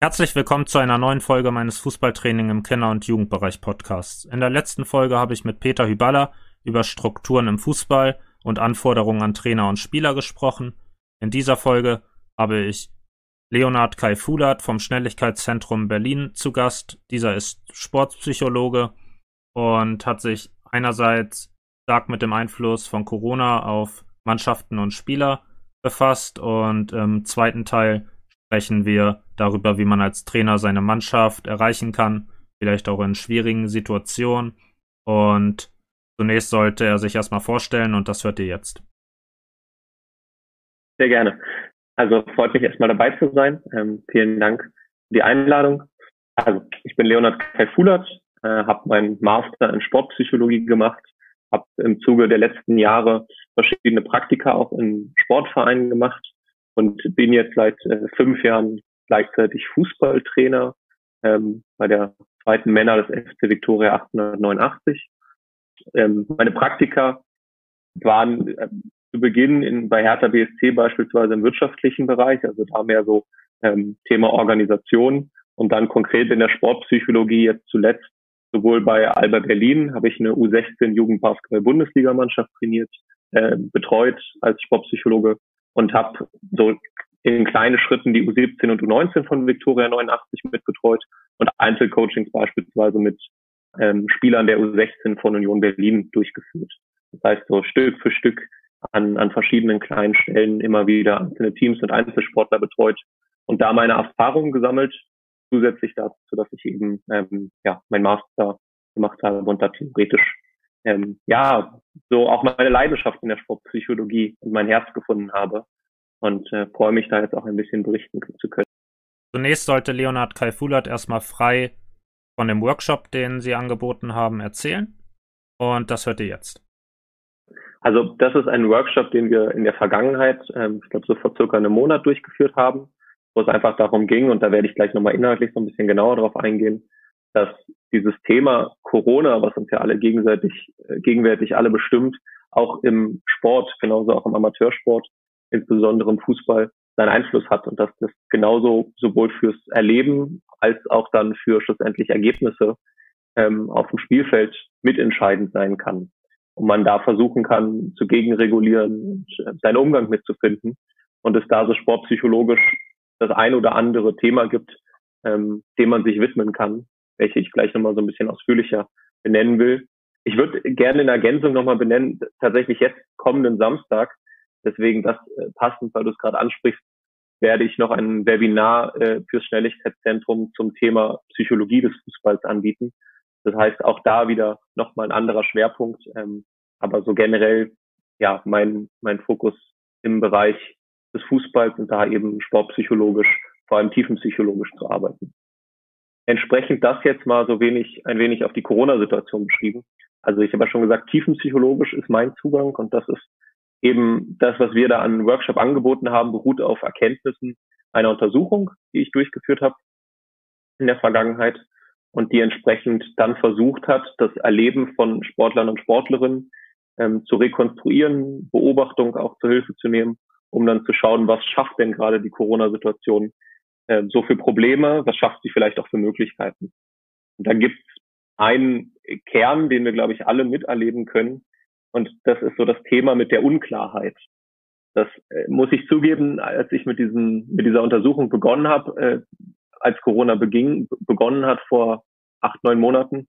Herzlich willkommen zu einer neuen Folge meines Fußballtraining im Kinder- und Jugendbereich Podcasts. In der letzten Folge habe ich mit Peter Hyballa über Strukturen im Fußball und Anforderungen an Trainer und Spieler gesprochen. In dieser Folge habe ich Leonhard Kai Fulat vom Schnelligkeitszentrum Berlin zu Gast. Dieser ist Sportpsychologe und hat sich einerseits stark mit dem Einfluss von Corona auf Mannschaften und Spieler befasst und im zweiten Teil sprechen wir darüber, wie man als Trainer seine Mannschaft erreichen kann, vielleicht auch in schwierigen Situationen. Und zunächst sollte er sich erstmal vorstellen und das hört ihr jetzt. Sehr gerne. Also freut mich erstmal dabei zu sein. Ähm, vielen Dank für die Einladung. Also ich bin Leonhard Kai-Fulert, äh, habe meinen Master in Sportpsychologie gemacht, habe im Zuge der letzten Jahre verschiedene Praktika auch in Sportvereinen gemacht und bin jetzt seit äh, fünf Jahren gleichzeitig Fußballtrainer ähm, bei der zweiten Männer des FC Victoria 1889. Ähm, meine Praktika waren äh, zu Beginn in, bei Hertha BSC beispielsweise im wirtschaftlichen Bereich, also da mehr so ähm, Thema Organisation und dann konkret in der Sportpsychologie jetzt zuletzt sowohl bei Alba Berlin habe ich eine U16 Jugendbasketball Bundesligamannschaft trainiert, äh, betreut als Sportpsychologe und habe so in kleinen Schritten die U17 und U19 von Victoria 89 mitbetreut und Einzelcoachings beispielsweise mit ähm, Spielern der U16 von Union Berlin durchgeführt. Das heißt, so Stück für Stück an, an verschiedenen kleinen Stellen immer wieder einzelne Teams und Einzelsportler betreut und da meine Erfahrungen gesammelt, zusätzlich dazu, dass ich eben ähm, ja mein Master gemacht habe und da theoretisch ähm, ja, so auch meine Leidenschaft in der Sportpsychologie und mein Herz gefunden habe und äh, freue mich da jetzt auch ein bisschen berichten zu können. Zunächst sollte Leonhard Kaifulat erstmal frei von dem Workshop, den Sie angeboten haben, erzählen. Und das hört ihr jetzt. Also das ist ein Workshop, den wir in der Vergangenheit, ähm, ich glaube so vor circa einem Monat durchgeführt haben, wo es einfach darum ging, und da werde ich gleich nochmal inhaltlich so ein bisschen genauer drauf eingehen, dass dieses Thema Corona, was uns ja alle gegenseitig, äh, gegenwärtig alle bestimmt, auch im Sport, genauso auch im Amateursport, insbesondere im Fußball, seinen Einfluss hat und dass das genauso sowohl fürs Erleben als auch dann für schlussendlich Ergebnisse ähm, auf dem Spielfeld mitentscheidend sein kann. Und man da versuchen kann, zu gegenregulieren und äh, seinen Umgang mitzufinden. Und es da so sportpsychologisch das ein oder andere Thema gibt, ähm, dem man sich widmen kann, welche ich gleich nochmal so ein bisschen ausführlicher benennen will. Ich würde gerne in Ergänzung nochmal benennen, tatsächlich jetzt kommenden Samstag, deswegen das äh, passend, weil du es gerade ansprichst, werde ich noch ein Webinar äh, fürs Schnelligkeitszentrum zum Thema Psychologie des Fußballs anbieten. Das heißt, auch da wieder nochmal ein anderer Schwerpunkt, ähm, aber so generell, ja, mein, mein Fokus im Bereich des Fußballs und da eben sportpsychologisch, vor allem tiefenpsychologisch zu arbeiten entsprechend das jetzt mal so wenig, ein wenig auf die Corona-Situation beschrieben. Also ich habe ja schon gesagt, tiefenpsychologisch ist mein Zugang und das ist eben das, was wir da an Workshop angeboten haben, beruht auf Erkenntnissen einer Untersuchung, die ich durchgeführt habe in der Vergangenheit und die entsprechend dann versucht hat, das Erleben von Sportlern und Sportlerinnen ähm, zu rekonstruieren, Beobachtung auch zur Hilfe zu nehmen, um dann zu schauen, was schafft denn gerade die Corona-Situation äh, so für Probleme, was schafft sie vielleicht auch für Möglichkeiten. Und da gibt es einen Kern, den wir, glaube ich, alle miterleben können. Und das ist so das Thema mit der Unklarheit. Das äh, muss ich zugeben, als ich mit, diesen, mit dieser Untersuchung begonnen habe, äh, als Corona beging, begonnen hat vor acht, neun Monaten,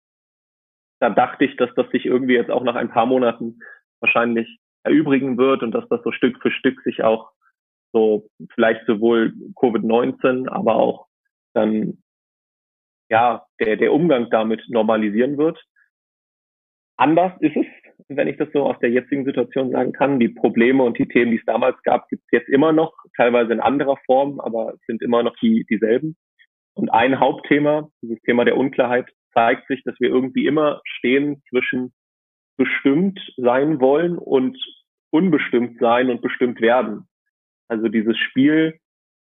da dachte ich, dass das sich irgendwie jetzt auch nach ein paar Monaten wahrscheinlich erübrigen wird und dass das so Stück für Stück sich auch so vielleicht sowohl Covid-19, aber auch dann ja der, der Umgang damit normalisieren wird. Anders ist es, wenn ich das so aus der jetzigen Situation sagen kann. Die Probleme und die Themen, die es damals gab, gibt es jetzt immer noch, teilweise in anderer Form, aber es sind immer noch die, dieselben. Und ein Hauptthema, dieses Thema der Unklarheit, zeigt sich, dass wir irgendwie immer stehen zwischen bestimmt sein wollen und unbestimmt sein und bestimmt werden. Also dieses Spiel,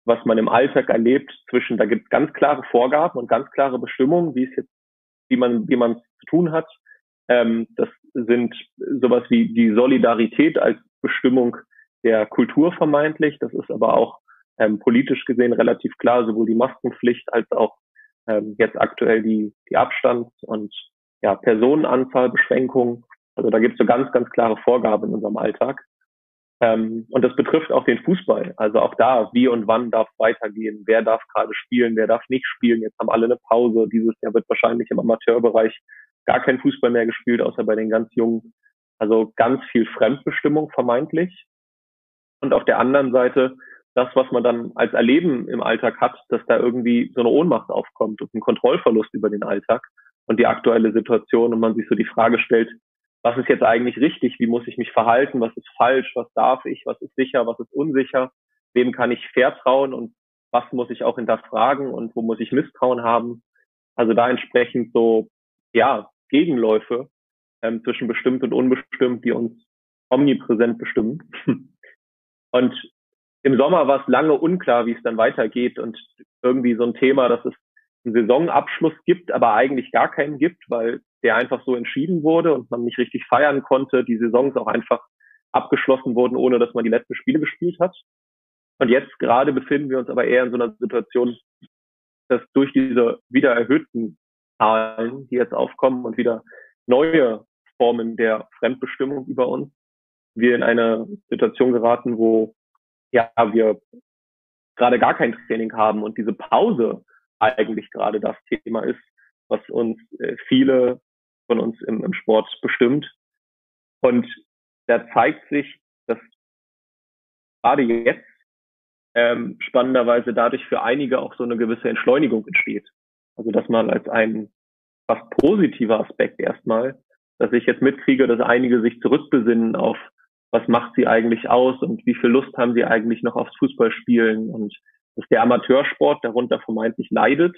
was man im Alltag erlebt, zwischen, da gibt es ganz klare Vorgaben und ganz klare Bestimmungen, wie es jetzt, wie man, wie man zu tun hat. Ähm, das sind sowas wie die Solidarität als Bestimmung der Kultur vermeintlich. Das ist aber auch ähm, politisch gesehen relativ klar, sowohl die Maskenpflicht als auch ähm, jetzt aktuell die, die Abstands- und ja, Personenanzahlbeschränkungen. Also da gibt es so ganz, ganz klare Vorgaben in unserem Alltag. Ähm, und das betrifft auch den Fußball. Also auch da, wie und wann darf weitergehen, wer darf gerade spielen, wer darf nicht spielen. Jetzt haben alle eine Pause. Dieses Jahr wird wahrscheinlich im Amateurbereich gar kein Fußball mehr gespielt, außer bei den ganz Jungen. Also ganz viel Fremdbestimmung vermeintlich. Und auf der anderen Seite das, was man dann als Erleben im Alltag hat, dass da irgendwie so eine Ohnmacht aufkommt und ein Kontrollverlust über den Alltag und die aktuelle Situation und man sich so die Frage stellt, was ist jetzt eigentlich richtig? Wie muss ich mich verhalten? Was ist falsch? Was darf ich? Was ist sicher? Was ist unsicher? Wem kann ich vertrauen? Und was muss ich auch hinterfragen? Und wo muss ich Misstrauen haben? Also da entsprechend so, ja, Gegenläufe ähm, zwischen bestimmt und unbestimmt, die uns omnipräsent bestimmen. Und im Sommer war es lange unklar, wie es dann weitergeht und irgendwie so ein Thema, dass es einen Saisonabschluss gibt, aber eigentlich gar keinen gibt, weil der einfach so entschieden wurde und man nicht richtig feiern konnte. Die Saisons auch einfach abgeschlossen wurden, ohne dass man die letzten Spiele gespielt hat. Und jetzt gerade befinden wir uns aber eher in so einer Situation, dass durch diese wieder erhöhten Zahlen, die jetzt aufkommen und wieder neue Formen der Fremdbestimmung über uns, wir in eine Situation geraten, wo ja wir gerade gar kein Training haben und diese Pause eigentlich gerade das Thema ist, was uns äh, viele von uns im, im Sport bestimmt. Und da zeigt sich, dass gerade jetzt ähm, spannenderweise dadurch für einige auch so eine gewisse Entschleunigung entsteht. Also dass man als ein fast positiver Aspekt erstmal, dass ich jetzt mitkriege, dass einige sich zurückbesinnen auf, was macht sie eigentlich aus und wie viel Lust haben sie eigentlich noch aufs Fußballspielen und dass der Amateursport darunter vermeintlich leidet,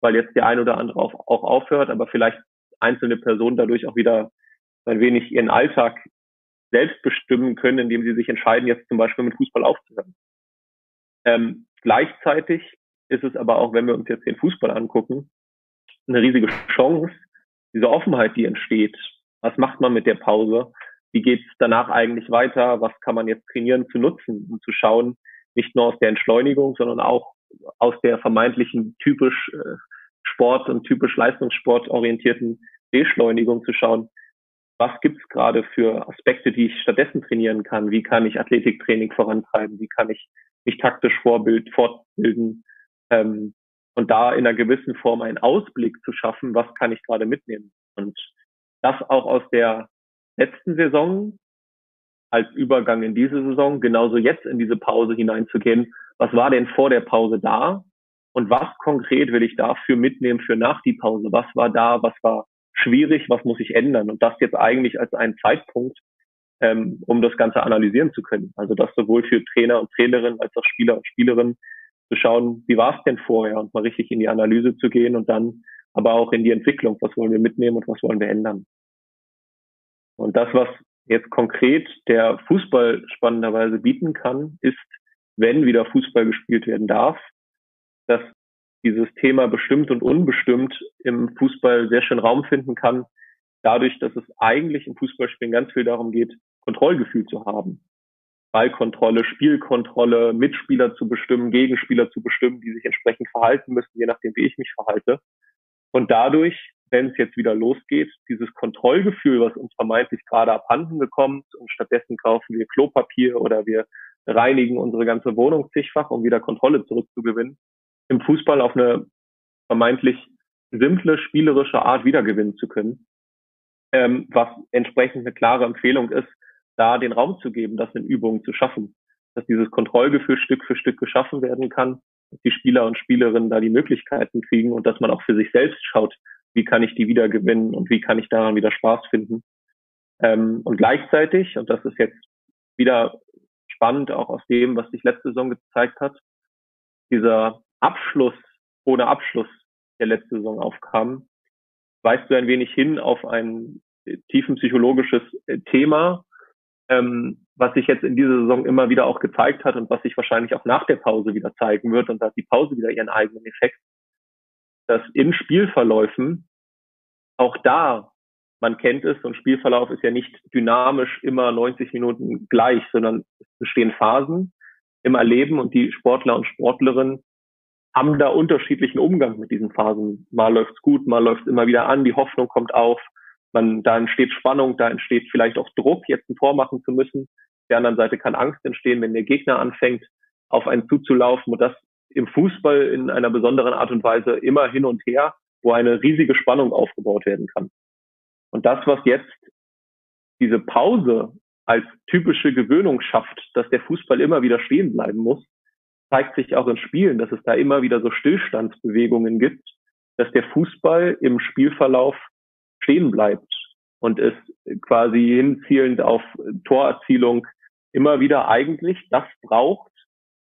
weil jetzt der ein oder andere auch, auch aufhört, aber vielleicht einzelne Personen dadurch auch wieder ein wenig ihren Alltag selbst bestimmen können, indem sie sich entscheiden, jetzt zum Beispiel mit Fußball aufzuhören. Ähm, gleichzeitig ist es aber auch, wenn wir uns jetzt den Fußball angucken, eine riesige Chance, diese Offenheit, die entsteht. Was macht man mit der Pause? Wie geht es danach eigentlich weiter? Was kann man jetzt trainieren zu nutzen und zu schauen, nicht nur aus der Entschleunigung, sondern auch aus der vermeintlichen typisch äh, Sport und typisch Leistungssport orientierten Beschleunigung zu schauen, was gibt es gerade für Aspekte, die ich stattdessen trainieren kann? Wie kann ich Athletiktraining vorantreiben? Wie kann ich mich taktisch vorbild, fortbilden? Ähm, und da in einer gewissen Form einen Ausblick zu schaffen, was kann ich gerade mitnehmen? Und das auch aus der letzten Saison als Übergang in diese Saison, genauso jetzt in diese Pause hineinzugehen. Was war denn vor der Pause da? Und was konkret will ich dafür mitnehmen für nach die Pause? Was war da? Was war schwierig? Was muss ich ändern? Und das jetzt eigentlich als einen Zeitpunkt, ähm, um das Ganze analysieren zu können. Also das sowohl für Trainer und Trainerinnen als auch Spieler und Spielerinnen zu schauen, wie war es denn vorher und mal richtig in die Analyse zu gehen und dann aber auch in die Entwicklung, was wollen wir mitnehmen und was wollen wir ändern. Und das, was jetzt konkret der Fußball spannenderweise bieten kann, ist, wenn wieder Fußball gespielt werden darf, dass dieses Thema bestimmt und unbestimmt im Fußball sehr schön Raum finden kann, dadurch, dass es eigentlich im Fußballspielen ganz viel darum geht, Kontrollgefühl zu haben. Ballkontrolle, Spielkontrolle, Mitspieler zu bestimmen, Gegenspieler zu bestimmen, die sich entsprechend verhalten müssen, je nachdem, wie ich mich verhalte. Und dadurch, wenn es jetzt wieder losgeht, dieses Kontrollgefühl, was uns vermeintlich gerade abhanden gekommen und stattdessen kaufen wir Klopapier oder wir reinigen unsere ganze Wohnung zigfach, um wieder Kontrolle zurückzugewinnen, im Fußball auf eine vermeintlich simple, spielerische Art wiedergewinnen zu können. Ähm, was entsprechend eine klare Empfehlung ist, da den Raum zu geben, das in Übungen zu schaffen. Dass dieses Kontrollgefühl Stück für Stück geschaffen werden kann, dass die Spieler und Spielerinnen da die Möglichkeiten kriegen und dass man auch für sich selbst schaut, wie kann ich die wiedergewinnen und wie kann ich daran wieder Spaß finden. Ähm, und gleichzeitig, und das ist jetzt wieder spannend, auch aus dem, was sich letzte Saison gezeigt hat, dieser Abschluss ohne Abschluss, der letzte Saison aufkam, weist du ein wenig hin auf ein tiefenpsychologisches äh, Thema, ähm, was sich jetzt in dieser Saison immer wieder auch gezeigt hat und was sich wahrscheinlich auch nach der Pause wieder zeigen wird. Und da hat die Pause wieder ihren eigenen Effekt, dass in Spielverläufen auch da, man kennt es, und Spielverlauf ist ja nicht dynamisch immer 90 Minuten gleich, sondern es bestehen Phasen im Erleben und die Sportler und Sportlerinnen haben da unterschiedlichen Umgang mit diesen Phasen. Mal läuft's gut, mal läuft's immer wieder an, die Hoffnung kommt auf, man, da entsteht Spannung, da entsteht vielleicht auch Druck, jetzt ein Tor machen zu müssen. Auf der anderen Seite kann Angst entstehen, wenn der Gegner anfängt, auf einen zuzulaufen und das im Fußball in einer besonderen Art und Weise immer hin und her, wo eine riesige Spannung aufgebaut werden kann. Und das, was jetzt diese Pause als typische Gewöhnung schafft, dass der Fußball immer wieder stehen bleiben muss, zeigt sich auch in Spielen, dass es da immer wieder so Stillstandsbewegungen gibt, dass der Fußball im Spielverlauf stehen bleibt und es quasi hinzielend auf Torerzielung immer wieder eigentlich das braucht,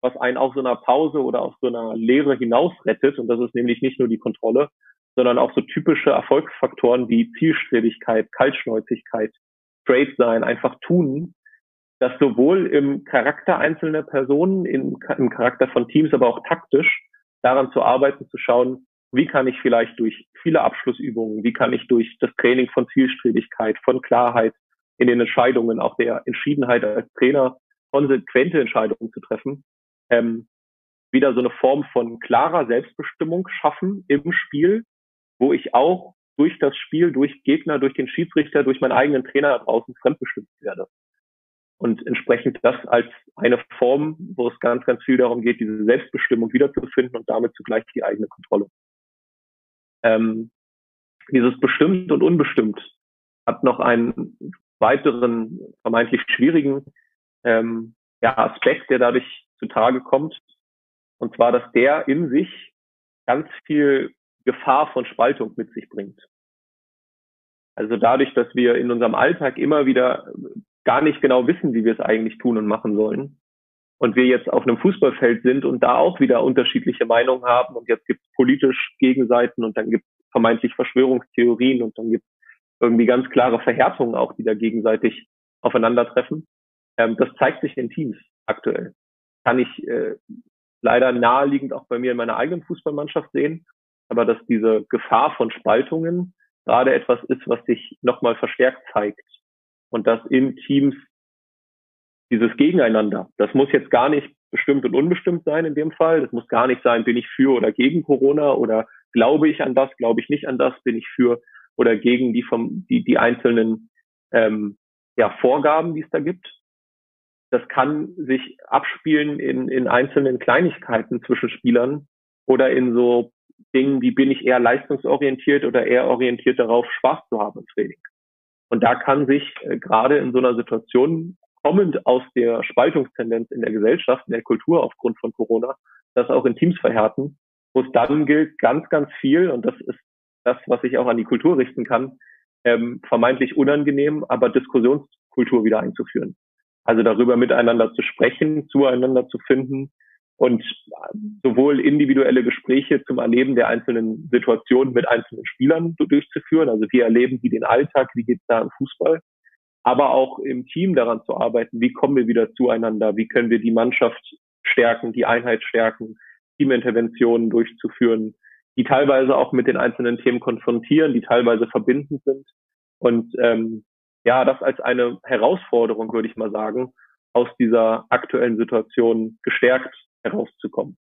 was einen aus so einer Pause oder aus so einer Lehre hinaus rettet. Und das ist nämlich nicht nur die Kontrolle, sondern auch so typische Erfolgsfaktoren wie Zielstrebigkeit, Kaltschnäuzigkeit, straight sein, einfach tun, dass sowohl im Charakter einzelner Personen, im, im Charakter von Teams, aber auch taktisch daran zu arbeiten, zu schauen, wie kann ich vielleicht durch viele Abschlussübungen, wie kann ich durch das Training von Zielstrebigkeit, von Klarheit in den Entscheidungen, auch der Entschiedenheit als Trainer, konsequente Entscheidungen zu treffen, ähm, wieder so eine Form von klarer Selbstbestimmung schaffen im Spiel, wo ich auch durch das Spiel, durch Gegner, durch den Schiedsrichter, durch meinen eigenen Trainer draußen fremdbestimmt werde. Und entsprechend das als eine Form, wo es ganz, ganz viel darum geht, diese Selbstbestimmung wiederzufinden und damit zugleich die eigene Kontrolle. Ähm, dieses bestimmt und unbestimmt hat noch einen weiteren vermeintlich schwierigen ähm, ja, Aspekt, der dadurch zutage kommt. Und zwar, dass der in sich ganz viel Gefahr von Spaltung mit sich bringt. Also dadurch, dass wir in unserem Alltag immer wieder gar nicht genau wissen, wie wir es eigentlich tun und machen sollen. Und wir jetzt auf einem Fußballfeld sind und da auch wieder unterschiedliche Meinungen haben und jetzt gibt es politisch Gegenseiten und dann gibt es vermeintlich Verschwörungstheorien und dann gibt es irgendwie ganz klare Verhärtungen auch, die da gegenseitig aufeinandertreffen. Ähm, das zeigt sich in Teams aktuell. Kann ich äh, leider naheliegend auch bei mir in meiner eigenen Fußballmannschaft sehen aber dass diese Gefahr von Spaltungen gerade etwas ist, was sich nochmal verstärkt zeigt. Und dass in Teams dieses Gegeneinander, das muss jetzt gar nicht bestimmt und unbestimmt sein in dem Fall. Das muss gar nicht sein, bin ich für oder gegen Corona oder glaube ich an das, glaube ich nicht an das, bin ich für oder gegen die vom, die, die einzelnen ähm, ja, Vorgaben, die es da gibt. Das kann sich abspielen in, in einzelnen Kleinigkeiten zwischen Spielern oder in so Dingen, wie bin ich eher leistungsorientiert oder eher orientiert darauf, Spaß zu haben im Training. Und da kann sich äh, gerade in so einer Situation kommend aus der Spaltungstendenz in der Gesellschaft, in der Kultur aufgrund von Corona, das auch in Teams verhärten, wo es dann gilt, ganz, ganz viel, und das ist das, was ich auch an die Kultur richten kann, ähm, vermeintlich unangenehm, aber Diskussionskultur wieder einzuführen. Also darüber miteinander zu sprechen, zueinander zu finden, und sowohl individuelle Gespräche zum Erleben der einzelnen Situationen mit einzelnen Spielern durchzuführen. Also wie erleben die den Alltag, wie geht's da im Fußball, aber auch im Team daran zu arbeiten, wie kommen wir wieder zueinander, wie können wir die Mannschaft stärken, die Einheit stärken, Teaminterventionen durchzuführen, die teilweise auch mit den einzelnen Themen konfrontieren, die teilweise verbindend sind. Und ähm, ja, das als eine Herausforderung, würde ich mal sagen, aus dieser aktuellen Situation gestärkt herauszukommen.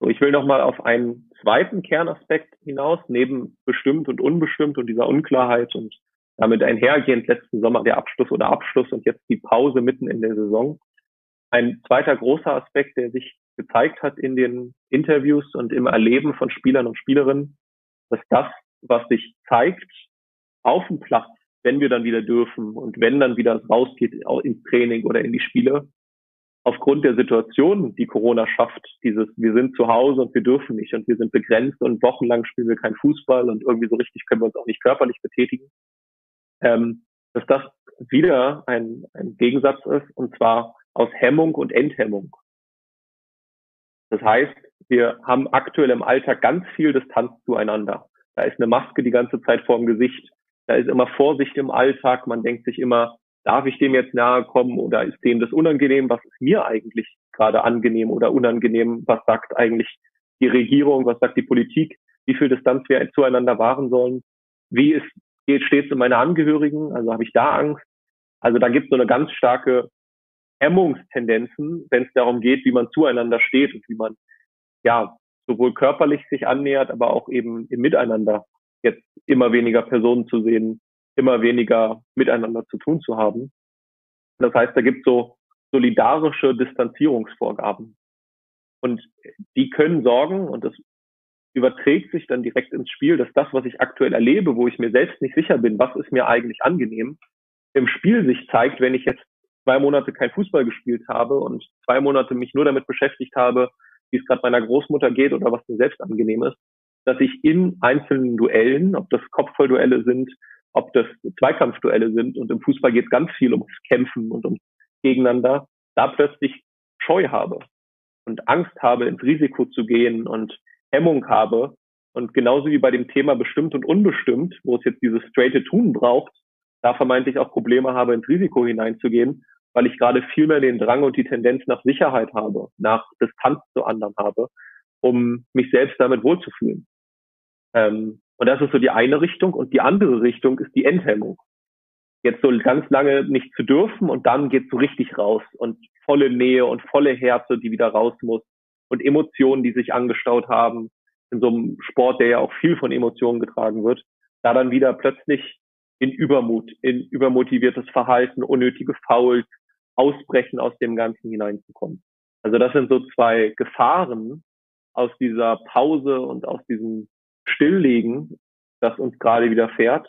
So, ich will nochmal auf einen zweiten Kernaspekt hinaus, neben bestimmt und unbestimmt und dieser Unklarheit und damit einhergehend letzten Sommer der Abschluss oder Abschluss und jetzt die Pause mitten in der Saison. Ein zweiter großer Aspekt, der sich gezeigt hat in den Interviews und im Erleben von Spielern und Spielerinnen, dass das, was sich zeigt, auf dem Platz, wenn wir dann wieder dürfen und wenn dann wieder rausgeht ins Training oder in die Spiele, aufgrund der Situation, die Corona schafft, dieses, wir sind zu Hause und wir dürfen nicht und wir sind begrenzt und wochenlang spielen wir kein Fußball und irgendwie so richtig können wir uns auch nicht körperlich betätigen, ähm, dass das wieder ein, ein Gegensatz ist und zwar aus Hemmung und Enthemmung. Das heißt, wir haben aktuell im Alltag ganz viel Distanz zueinander. Da ist eine Maske die ganze Zeit vorm Gesicht. Da ist immer Vorsicht im Alltag. Man denkt sich immer, darf ich dem jetzt nahe kommen oder ist dem das unangenehm? Was ist mir eigentlich gerade angenehm oder unangenehm? Was sagt eigentlich die Regierung? Was sagt die Politik? Wie viel Distanz wir zueinander wahren sollen? Wie ist, geht stets um meine Angehörigen? Also habe ich da Angst? Also da gibt es so eine ganz starke Hemmungstendenzen, wenn es darum geht, wie man zueinander steht und wie man ja sowohl körperlich sich annähert, aber auch eben im Miteinander jetzt immer weniger Personen zu sehen, immer weniger miteinander zu tun zu haben. Das heißt, da gibt es so solidarische Distanzierungsvorgaben. Und die können sorgen, und das überträgt sich dann direkt ins Spiel, dass das, was ich aktuell erlebe, wo ich mir selbst nicht sicher bin, was ist mir eigentlich angenehm, im Spiel sich zeigt, wenn ich jetzt zwei Monate kein Fußball gespielt habe und zwei Monate mich nur damit beschäftigt habe, wie es gerade meiner Großmutter geht oder was mir selbst angenehm ist, dass ich in einzelnen Duellen, ob das Kopfvollduelle sind, ob das Zweikampfduelle sind und im Fußball geht es ganz viel ums Kämpfen und ums Gegeneinander, da plötzlich Scheu habe und Angst habe, ins Risiko zu gehen und Hemmung habe. Und genauso wie bei dem Thema bestimmt und unbestimmt, wo es jetzt dieses straighte Tun braucht, da vermeintlich auch Probleme habe, ins Risiko hineinzugehen, weil ich gerade viel mehr den Drang und die Tendenz nach Sicherheit habe, nach Distanz zu anderen habe, um mich selbst damit wohlzufühlen. Ähm, und das ist so die eine Richtung. Und die andere Richtung ist die Enthemmung. Jetzt so ganz lange nicht zu dürfen und dann geht so richtig raus und volle Nähe und volle Herze, die wieder raus muss und Emotionen, die sich angestaut haben in so einem Sport, der ja auch viel von Emotionen getragen wird, da dann wieder plötzlich in Übermut, in übermotiviertes Verhalten, unnötige Fouls, Ausbrechen aus dem Ganzen hineinzukommen. Also das sind so zwei Gefahren aus dieser Pause und aus diesem Stilllegen, das uns gerade widerfährt,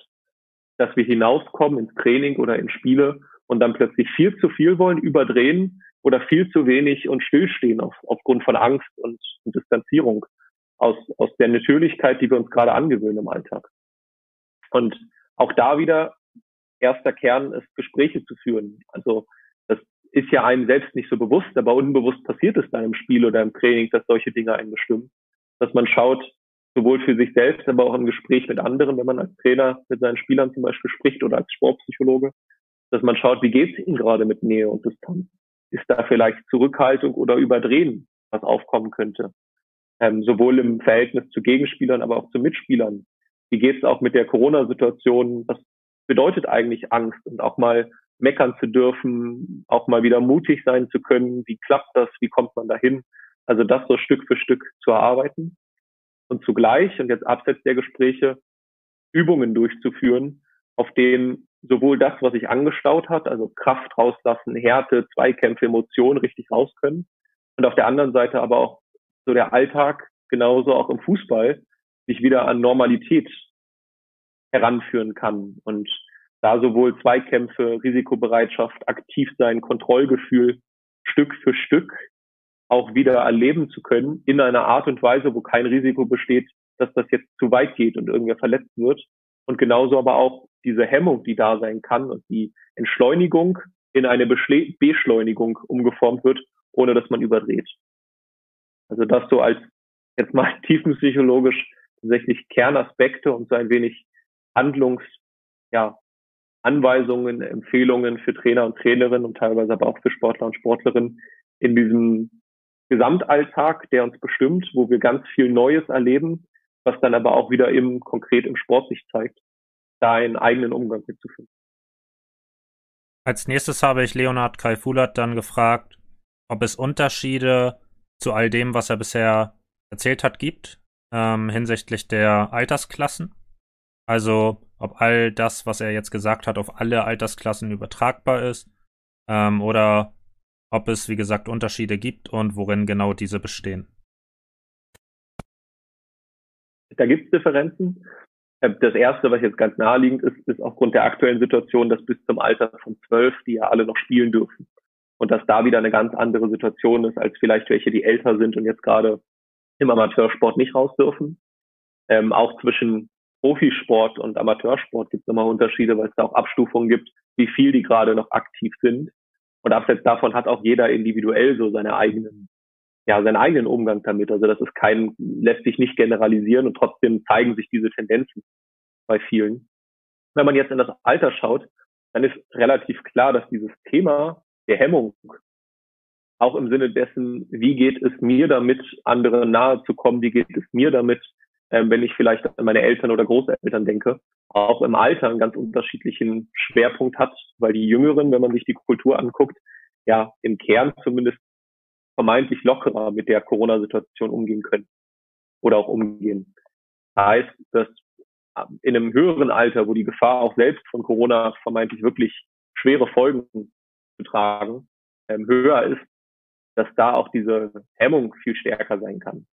dass wir hinauskommen ins Training oder in Spiele und dann plötzlich viel zu viel wollen, überdrehen oder viel zu wenig und stillstehen auf, aufgrund von Angst und, und Distanzierung aus, aus der Natürlichkeit, die wir uns gerade angewöhnen im Alltag. Und auch da wieder erster Kern ist, Gespräche zu führen. Also das ist ja einem selbst nicht so bewusst, aber unbewusst passiert es dann im Spiel oder im Training, dass solche Dinge einen bestimmen. Dass man schaut, sowohl für sich selbst, aber auch im Gespräch mit anderen, wenn man als Trainer mit seinen Spielern zum Beispiel spricht oder als Sportpsychologe, dass man schaut, wie geht es ihnen gerade mit Nähe und Distanz? Ist da vielleicht Zurückhaltung oder Überdrehen, was aufkommen könnte? Ähm, sowohl im Verhältnis zu Gegenspielern, aber auch zu Mitspielern. Wie geht es auch mit der Corona-Situation? Was bedeutet eigentlich Angst und auch mal meckern zu dürfen, auch mal wieder mutig sein zu können? Wie klappt das? Wie kommt man dahin? Also das so Stück für Stück zu erarbeiten und zugleich und jetzt abseits der Gespräche Übungen durchzuführen, auf denen sowohl das, was sich angestaut hat, also Kraft rauslassen, Härte, Zweikämpfe, Emotionen richtig raus können und auf der anderen Seite aber auch so der Alltag, genauso auch im Fußball, sich wieder an Normalität heranführen kann und da sowohl Zweikämpfe, Risikobereitschaft, aktiv sein, Kontrollgefühl Stück für Stück auch wieder erleben zu können in einer Art und Weise, wo kein Risiko besteht, dass das jetzt zu weit geht und irgendwer verletzt wird. Und genauso aber auch diese Hemmung, die da sein kann und die Entschleunigung in eine Beschle Beschleunigung umgeformt wird, ohne dass man überdreht. Also das so als jetzt mal tiefenpsychologisch tatsächlich Kernaspekte und so ein wenig Handlungs, ja, Anweisungen, Empfehlungen für Trainer und Trainerinnen und teilweise aber auch für Sportler und Sportlerinnen in diesem Gesamtalltag, der uns bestimmt, wo wir ganz viel Neues erleben, was dann aber auch wieder im konkret im Sport sich zeigt, da einen eigenen Umgang mitzuführen. Als nächstes habe ich Leonhard Kaifulat dann gefragt, ob es Unterschiede zu all dem, was er bisher erzählt hat, gibt, ähm, hinsichtlich der Altersklassen. Also ob all das, was er jetzt gesagt hat, auf alle Altersklassen übertragbar ist ähm, oder ob es, wie gesagt, Unterschiede gibt und worin genau diese bestehen. Da gibt es Differenzen. Äh, das erste, was jetzt ganz naheliegend ist, ist aufgrund der aktuellen Situation, dass bis zum Alter von zwölf die ja alle noch spielen dürfen. Und dass da wieder eine ganz andere Situation ist, als vielleicht welche, die älter sind und jetzt gerade im Amateursport nicht raus dürfen. Ähm, auch zwischen Profisport und Amateursport gibt es nochmal Unterschiede, weil es da auch Abstufungen gibt, wie viel die gerade noch aktiv sind. Und abseits davon hat auch jeder individuell so seine eigenen, ja, seinen eigenen Umgang damit. Also das ist kein, lässt sich nicht generalisieren und trotzdem zeigen sich diese Tendenzen bei vielen. Wenn man jetzt in das Alter schaut, dann ist relativ klar, dass dieses Thema der Hemmung auch im Sinne dessen, wie geht es mir damit, anderen nahe zu kommen, wie geht es mir damit, ähm, wenn ich vielleicht an meine Eltern oder Großeltern denke, auch im Alter einen ganz unterschiedlichen Schwerpunkt hat, weil die Jüngeren, wenn man sich die Kultur anguckt, ja im Kern zumindest vermeintlich lockerer mit der Corona-Situation umgehen können oder auch umgehen. Heißt, dass in einem höheren Alter, wo die Gefahr auch selbst von Corona vermeintlich wirklich schwere Folgen zu tragen, ähm, höher ist, dass da auch diese Hemmung viel stärker sein kann.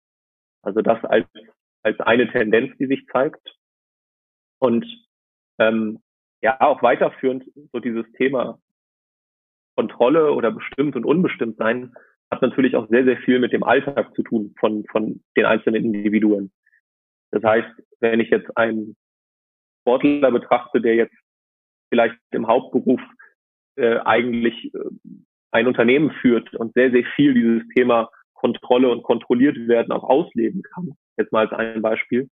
Also das als, als eine Tendenz, die sich zeigt. Und ähm, ja, auch weiterführend so dieses Thema Kontrolle oder bestimmt und unbestimmt sein hat natürlich auch sehr, sehr viel mit dem Alltag zu tun von, von den einzelnen Individuen. Das heißt, wenn ich jetzt einen Sportler betrachte, der jetzt vielleicht im Hauptberuf äh, eigentlich äh, ein Unternehmen führt und sehr, sehr viel dieses Thema Kontrolle und kontrolliert werden auch ausleben kann, jetzt mal als ein Beispiel,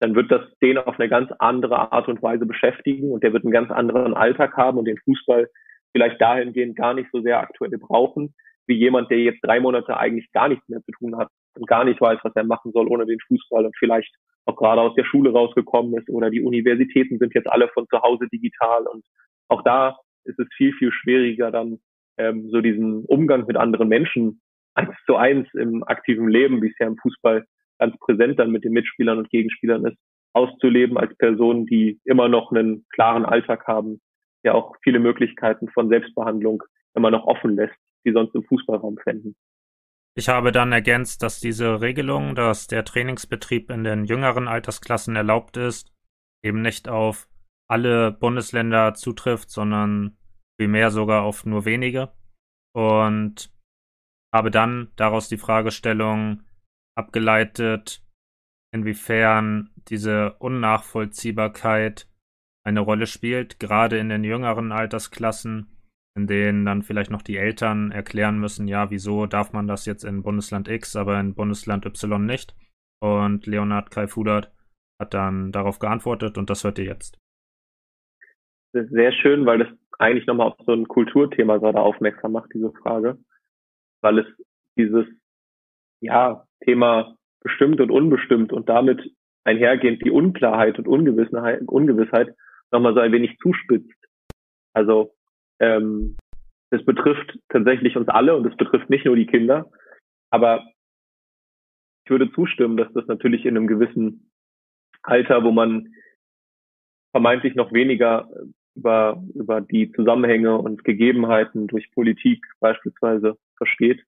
dann wird das den auf eine ganz andere Art und Weise beschäftigen und der wird einen ganz anderen Alltag haben und den Fußball vielleicht dahingehend gar nicht so sehr aktuell brauchen, wie jemand, der jetzt drei Monate eigentlich gar nichts mehr zu tun hat und gar nicht weiß, was er machen soll ohne den Fußball und vielleicht auch gerade aus der Schule rausgekommen ist oder die Universitäten sind jetzt alle von zu Hause digital und auch da ist es viel, viel schwieriger dann ähm, so diesen Umgang mit anderen Menschen eins zu eins im aktiven Leben, wie es ja im Fußball ganz präsent dann mit den Mitspielern und Gegenspielern ist, auszuleben als Personen, die immer noch einen klaren Alltag haben, der auch viele Möglichkeiten von Selbstbehandlung immer noch offen lässt, die sonst im Fußballraum fänden. Ich habe dann ergänzt, dass diese Regelung, dass der Trainingsbetrieb in den jüngeren Altersklassen erlaubt ist, eben nicht auf alle Bundesländer zutrifft, sondern vielmehr sogar auf nur wenige. Und habe dann daraus die Fragestellung abgeleitet, inwiefern diese Unnachvollziehbarkeit eine Rolle spielt, gerade in den jüngeren Altersklassen, in denen dann vielleicht noch die Eltern erklären müssen, ja, wieso darf man das jetzt in Bundesland X, aber in Bundesland Y nicht. Und Leonhard Kai-Fudert hat dann darauf geantwortet und das hört ihr jetzt. Das ist sehr schön, weil das eigentlich nochmal auf so ein Kulturthema gerade aufmerksam macht, diese Frage. Weil es dieses, ja, Thema bestimmt und unbestimmt und damit einhergehend die Unklarheit und Ungewissheit, Ungewissheit nochmal so ein wenig zuspitzt. Also ähm, das betrifft tatsächlich uns alle und es betrifft nicht nur die Kinder. Aber ich würde zustimmen, dass das natürlich in einem gewissen Alter, wo man vermeintlich noch weniger über, über die Zusammenhänge und Gegebenheiten durch Politik beispielsweise versteht,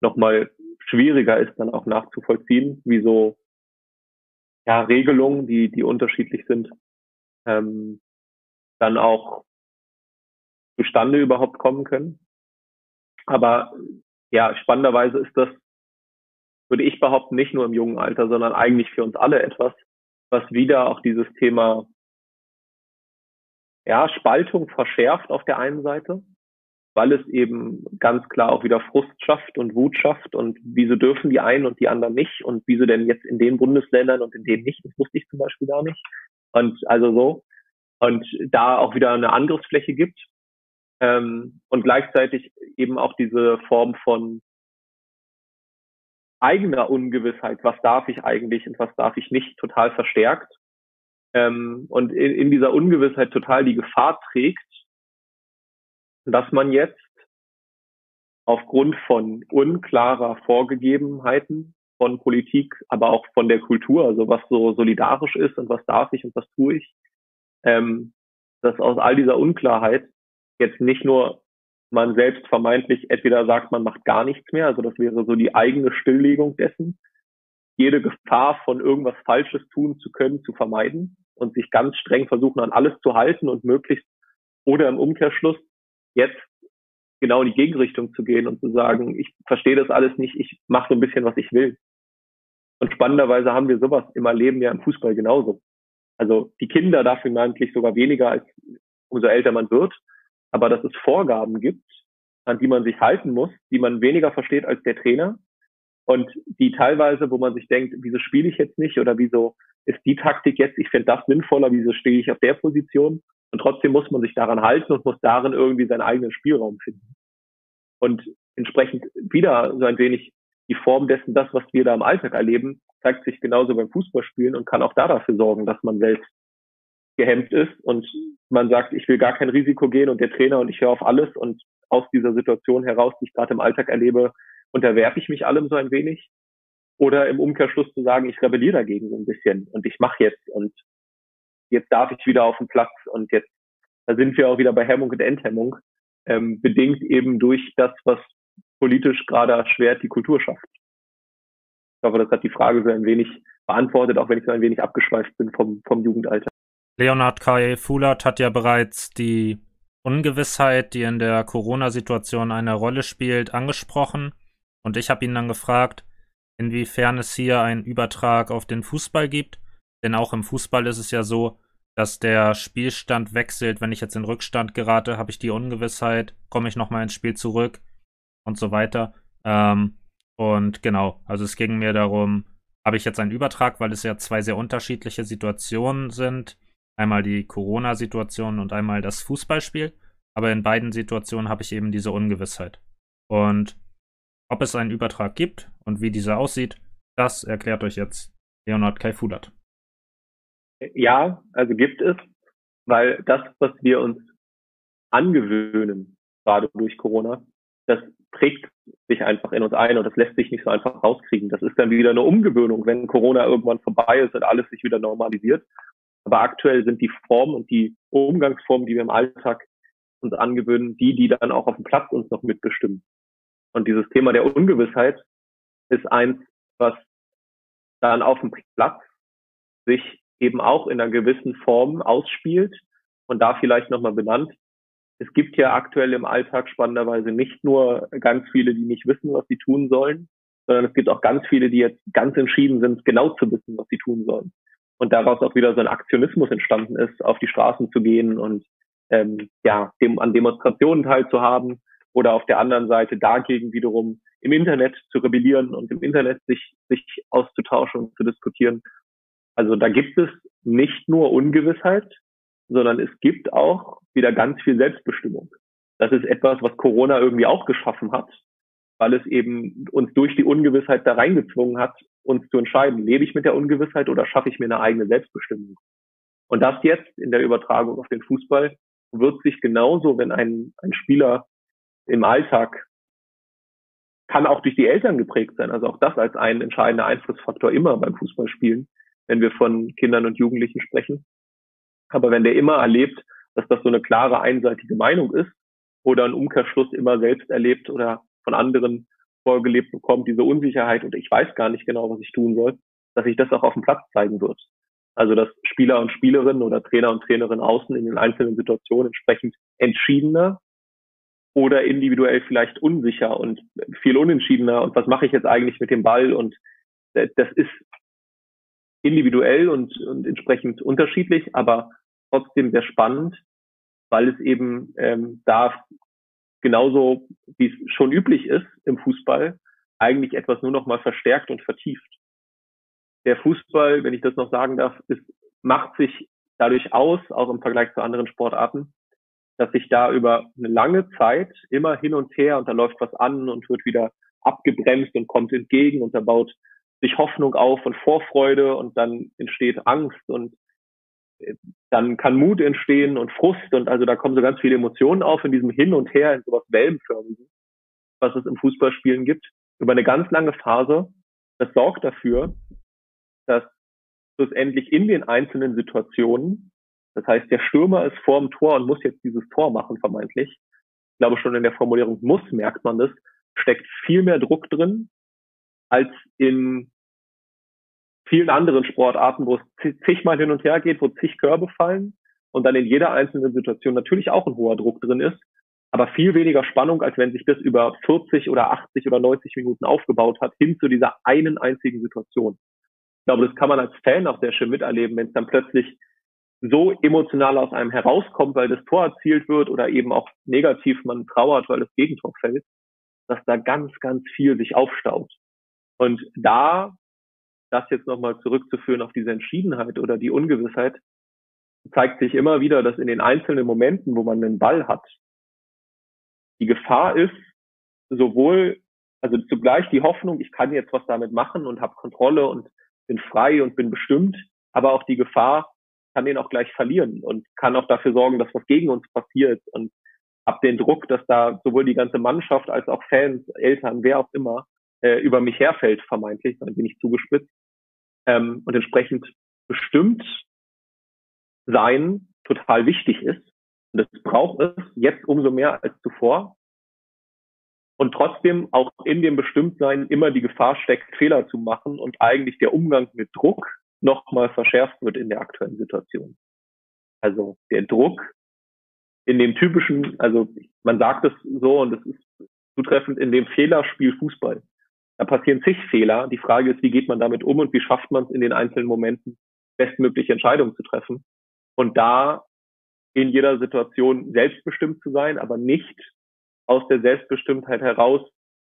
nochmal schwieriger ist, dann auch nachzuvollziehen, wie so ja, Regelungen, die, die unterschiedlich sind, ähm, dann auch zustande überhaupt kommen können. Aber ja, spannenderweise ist das, würde ich behaupten, nicht nur im jungen Alter, sondern eigentlich für uns alle etwas, was wieder auch dieses Thema ja, Spaltung verschärft auf der einen Seite weil es eben ganz klar auch wieder Frust schafft und Wut schafft und wieso dürfen die einen und die anderen nicht und wieso denn jetzt in den Bundesländern und in denen nicht, das wusste ich zum Beispiel gar nicht. Und also so. Und da auch wieder eine Angriffsfläche gibt. Ähm, und gleichzeitig eben auch diese Form von eigener Ungewissheit, was darf ich eigentlich und was darf ich nicht, total verstärkt. Ähm, und in, in dieser Ungewissheit total die Gefahr trägt, dass man jetzt aufgrund von unklarer Vorgegebenheiten von Politik, aber auch von der Kultur, also was so solidarisch ist und was darf ich und was tue ich, ähm, dass aus all dieser Unklarheit jetzt nicht nur man selbst vermeintlich entweder sagt, man macht gar nichts mehr, also das wäre so die eigene Stilllegung dessen, jede Gefahr von irgendwas Falsches tun zu können, zu vermeiden und sich ganz streng versuchen, an alles zu halten und möglichst oder im Umkehrschluss jetzt genau in die Gegenrichtung zu gehen und zu sagen, ich verstehe das alles nicht, ich mache so ein bisschen, was ich will. Und spannenderweise haben wir sowas im Leben ja im Fußball genauso. Also die Kinder dafür eigentlich sogar weniger, als umso älter man wird. Aber dass es Vorgaben gibt, an die man sich halten muss, die man weniger versteht als der Trainer. Und die teilweise, wo man sich denkt, wieso spiele ich jetzt nicht oder wieso ist die Taktik jetzt, ich finde das sinnvoller, wieso stehe ich auf der Position? Und trotzdem muss man sich daran halten und muss darin irgendwie seinen eigenen Spielraum finden. Und entsprechend wieder so ein wenig die Form dessen, das, was wir da im Alltag erleben, zeigt sich genauso beim Fußballspielen und kann auch da dafür sorgen, dass man selbst gehemmt ist und man sagt, ich will gar kein Risiko gehen und der Trainer und ich höre auf alles und aus dieser Situation heraus, die ich gerade im Alltag erlebe, unterwerfe ich mich allem so ein wenig? Oder im Umkehrschluss zu sagen, ich rebelliere dagegen so ein bisschen und ich mache jetzt und jetzt darf ich wieder auf den Platz und jetzt, da sind wir auch wieder bei Hemmung und Enthemmung, ähm, bedingt eben durch das, was politisch gerade erschwert die Kultur schafft. Ich hoffe, das hat die Frage so ein wenig beantwortet, auch wenn ich so ein wenig abgeschweift bin vom, vom Jugendalter. Leonhard K. Fulat hat ja bereits die Ungewissheit, die in der Corona-Situation eine Rolle spielt, angesprochen. Und ich habe ihn dann gefragt, inwiefern es hier einen Übertrag auf den Fußball gibt. Denn auch im Fußball ist es ja so, dass der Spielstand wechselt. Wenn ich jetzt in Rückstand gerate, habe ich die Ungewissheit, komme ich nochmal ins Spiel zurück und so weiter. Ähm, und genau, also es ging mir darum, habe ich jetzt einen Übertrag, weil es ja zwei sehr unterschiedliche Situationen sind. Einmal die Corona-Situation und einmal das Fußballspiel. Aber in beiden Situationen habe ich eben diese Ungewissheit. Und ob es einen Übertrag gibt und wie dieser aussieht, das erklärt euch jetzt Leonard Kaifulat. Ja, also gibt es, weil das, was wir uns angewöhnen, gerade durch Corona, das prägt sich einfach in uns ein und das lässt sich nicht so einfach rauskriegen. Das ist dann wieder eine Umgewöhnung, wenn Corona irgendwann vorbei ist und alles sich wieder normalisiert. Aber aktuell sind die Formen und die Umgangsformen, die wir im Alltag uns angewöhnen, die, die dann auch auf dem Platz uns noch mitbestimmen. Und dieses Thema der Ungewissheit ist eins, was dann auf dem Platz sich eben auch in einer gewissen Form ausspielt und da vielleicht nochmal benannt. Es gibt ja aktuell im Alltag spannenderweise nicht nur ganz viele, die nicht wissen, was sie tun sollen, sondern es gibt auch ganz viele, die jetzt ganz entschieden sind, genau zu wissen, was sie tun sollen. Und daraus auch wieder so ein Aktionismus entstanden ist, auf die Straßen zu gehen und ähm, ja, dem, an Demonstrationen teilzuhaben oder auf der anderen Seite dagegen wiederum im Internet zu rebellieren und im Internet sich, sich auszutauschen und zu diskutieren. Also da gibt es nicht nur Ungewissheit, sondern es gibt auch wieder ganz viel Selbstbestimmung. Das ist etwas, was Corona irgendwie auch geschaffen hat, weil es eben uns durch die Ungewissheit da reingezwungen hat, uns zu entscheiden, lebe ich mit der Ungewissheit oder schaffe ich mir eine eigene Selbstbestimmung. Und das jetzt in der Übertragung auf den Fußball wird sich genauso, wenn ein, ein Spieler im Alltag kann auch durch die Eltern geprägt sein. Also auch das als ein entscheidender Einflussfaktor immer beim Fußballspielen, wenn wir von Kindern und Jugendlichen sprechen. Aber wenn der immer erlebt, dass das so eine klare einseitige Meinung ist oder ein Umkehrschluss immer selbst erlebt oder von anderen vorgelebt bekommt, diese Unsicherheit und ich weiß gar nicht genau, was ich tun soll, dass sich das auch auf dem Platz zeigen wird. Also dass Spieler und Spielerinnen oder Trainer und Trainerinnen außen in den einzelnen Situationen entsprechend entschiedener oder individuell vielleicht unsicher und viel unentschiedener und was mache ich jetzt eigentlich mit dem Ball und äh, das ist individuell und, und entsprechend unterschiedlich, aber trotzdem sehr spannend, weil es eben ähm, da genauso, wie es schon üblich ist im Fußball, eigentlich etwas nur noch mal verstärkt und vertieft. Der Fußball, wenn ich das noch sagen darf, ist, macht sich dadurch aus, auch im Vergleich zu anderen Sportarten, dass sich da über eine lange Zeit immer hin und her und da läuft was an und wird wieder abgebremst und kommt entgegen und da baut sich Hoffnung auf und Vorfreude und dann entsteht Angst und äh, dann kann Mut entstehen und Frust und also da kommen so ganz viele Emotionen auf in diesem Hin und Her, in sowas Wellenförmigen, was es im Fußballspielen gibt, über eine ganz lange Phase. Das sorgt dafür, dass schlussendlich in den einzelnen Situationen, das heißt, der Stürmer ist vor dem Tor und muss jetzt dieses Tor machen, vermeintlich. Ich glaube, schon in der Formulierung muss merkt man das, steckt viel mehr Druck drin, als in vielen anderen Sportarten, wo es zigmal hin und her geht, wo zig Körbe fallen und dann in jeder einzelnen Situation natürlich auch ein hoher Druck drin ist, aber viel weniger Spannung, als wenn sich das über 40 oder 80 oder 90 Minuten aufgebaut hat, hin zu dieser einen einzigen Situation. Ich glaube, das kann man als Fan auch sehr schön miterleben, wenn es dann plötzlich so emotional aus einem herauskommt, weil das Tor erzielt wird oder eben auch negativ man trauert, weil das Gegentor fällt, dass da ganz, ganz viel sich aufstaut. Und da, das jetzt nochmal zurückzuführen auf diese Entschiedenheit oder die Ungewissheit, zeigt sich immer wieder, dass in den einzelnen Momenten, wo man einen Ball hat, die Gefahr ist, sowohl, also zugleich die Hoffnung, ich kann jetzt was damit machen und habe Kontrolle und bin frei und bin bestimmt, aber auch die Gefahr, kann den auch gleich verlieren und kann auch dafür sorgen, dass was gegen uns passiert und habe den Druck, dass da sowohl die ganze Mannschaft als auch Fans, Eltern, wer auch immer, äh, über mich herfällt, vermeintlich, dann bin ich zugespitzt. Ähm, und entsprechend bestimmt sein total wichtig ist. Und das braucht es jetzt umso mehr als zuvor. Und trotzdem auch in dem Bestimmtsein immer die Gefahr steckt, Fehler zu machen und eigentlich der Umgang mit Druck nochmal verschärft wird in der aktuellen Situation. Also der Druck in dem typischen, also man sagt es so und es ist zutreffend in dem Fehlerspiel Fußball. Da passieren zig Fehler. Die Frage ist, wie geht man damit um und wie schafft man es in den einzelnen Momenten, bestmögliche Entscheidungen zu treffen. Und da in jeder Situation selbstbestimmt zu sein, aber nicht aus der Selbstbestimmtheit heraus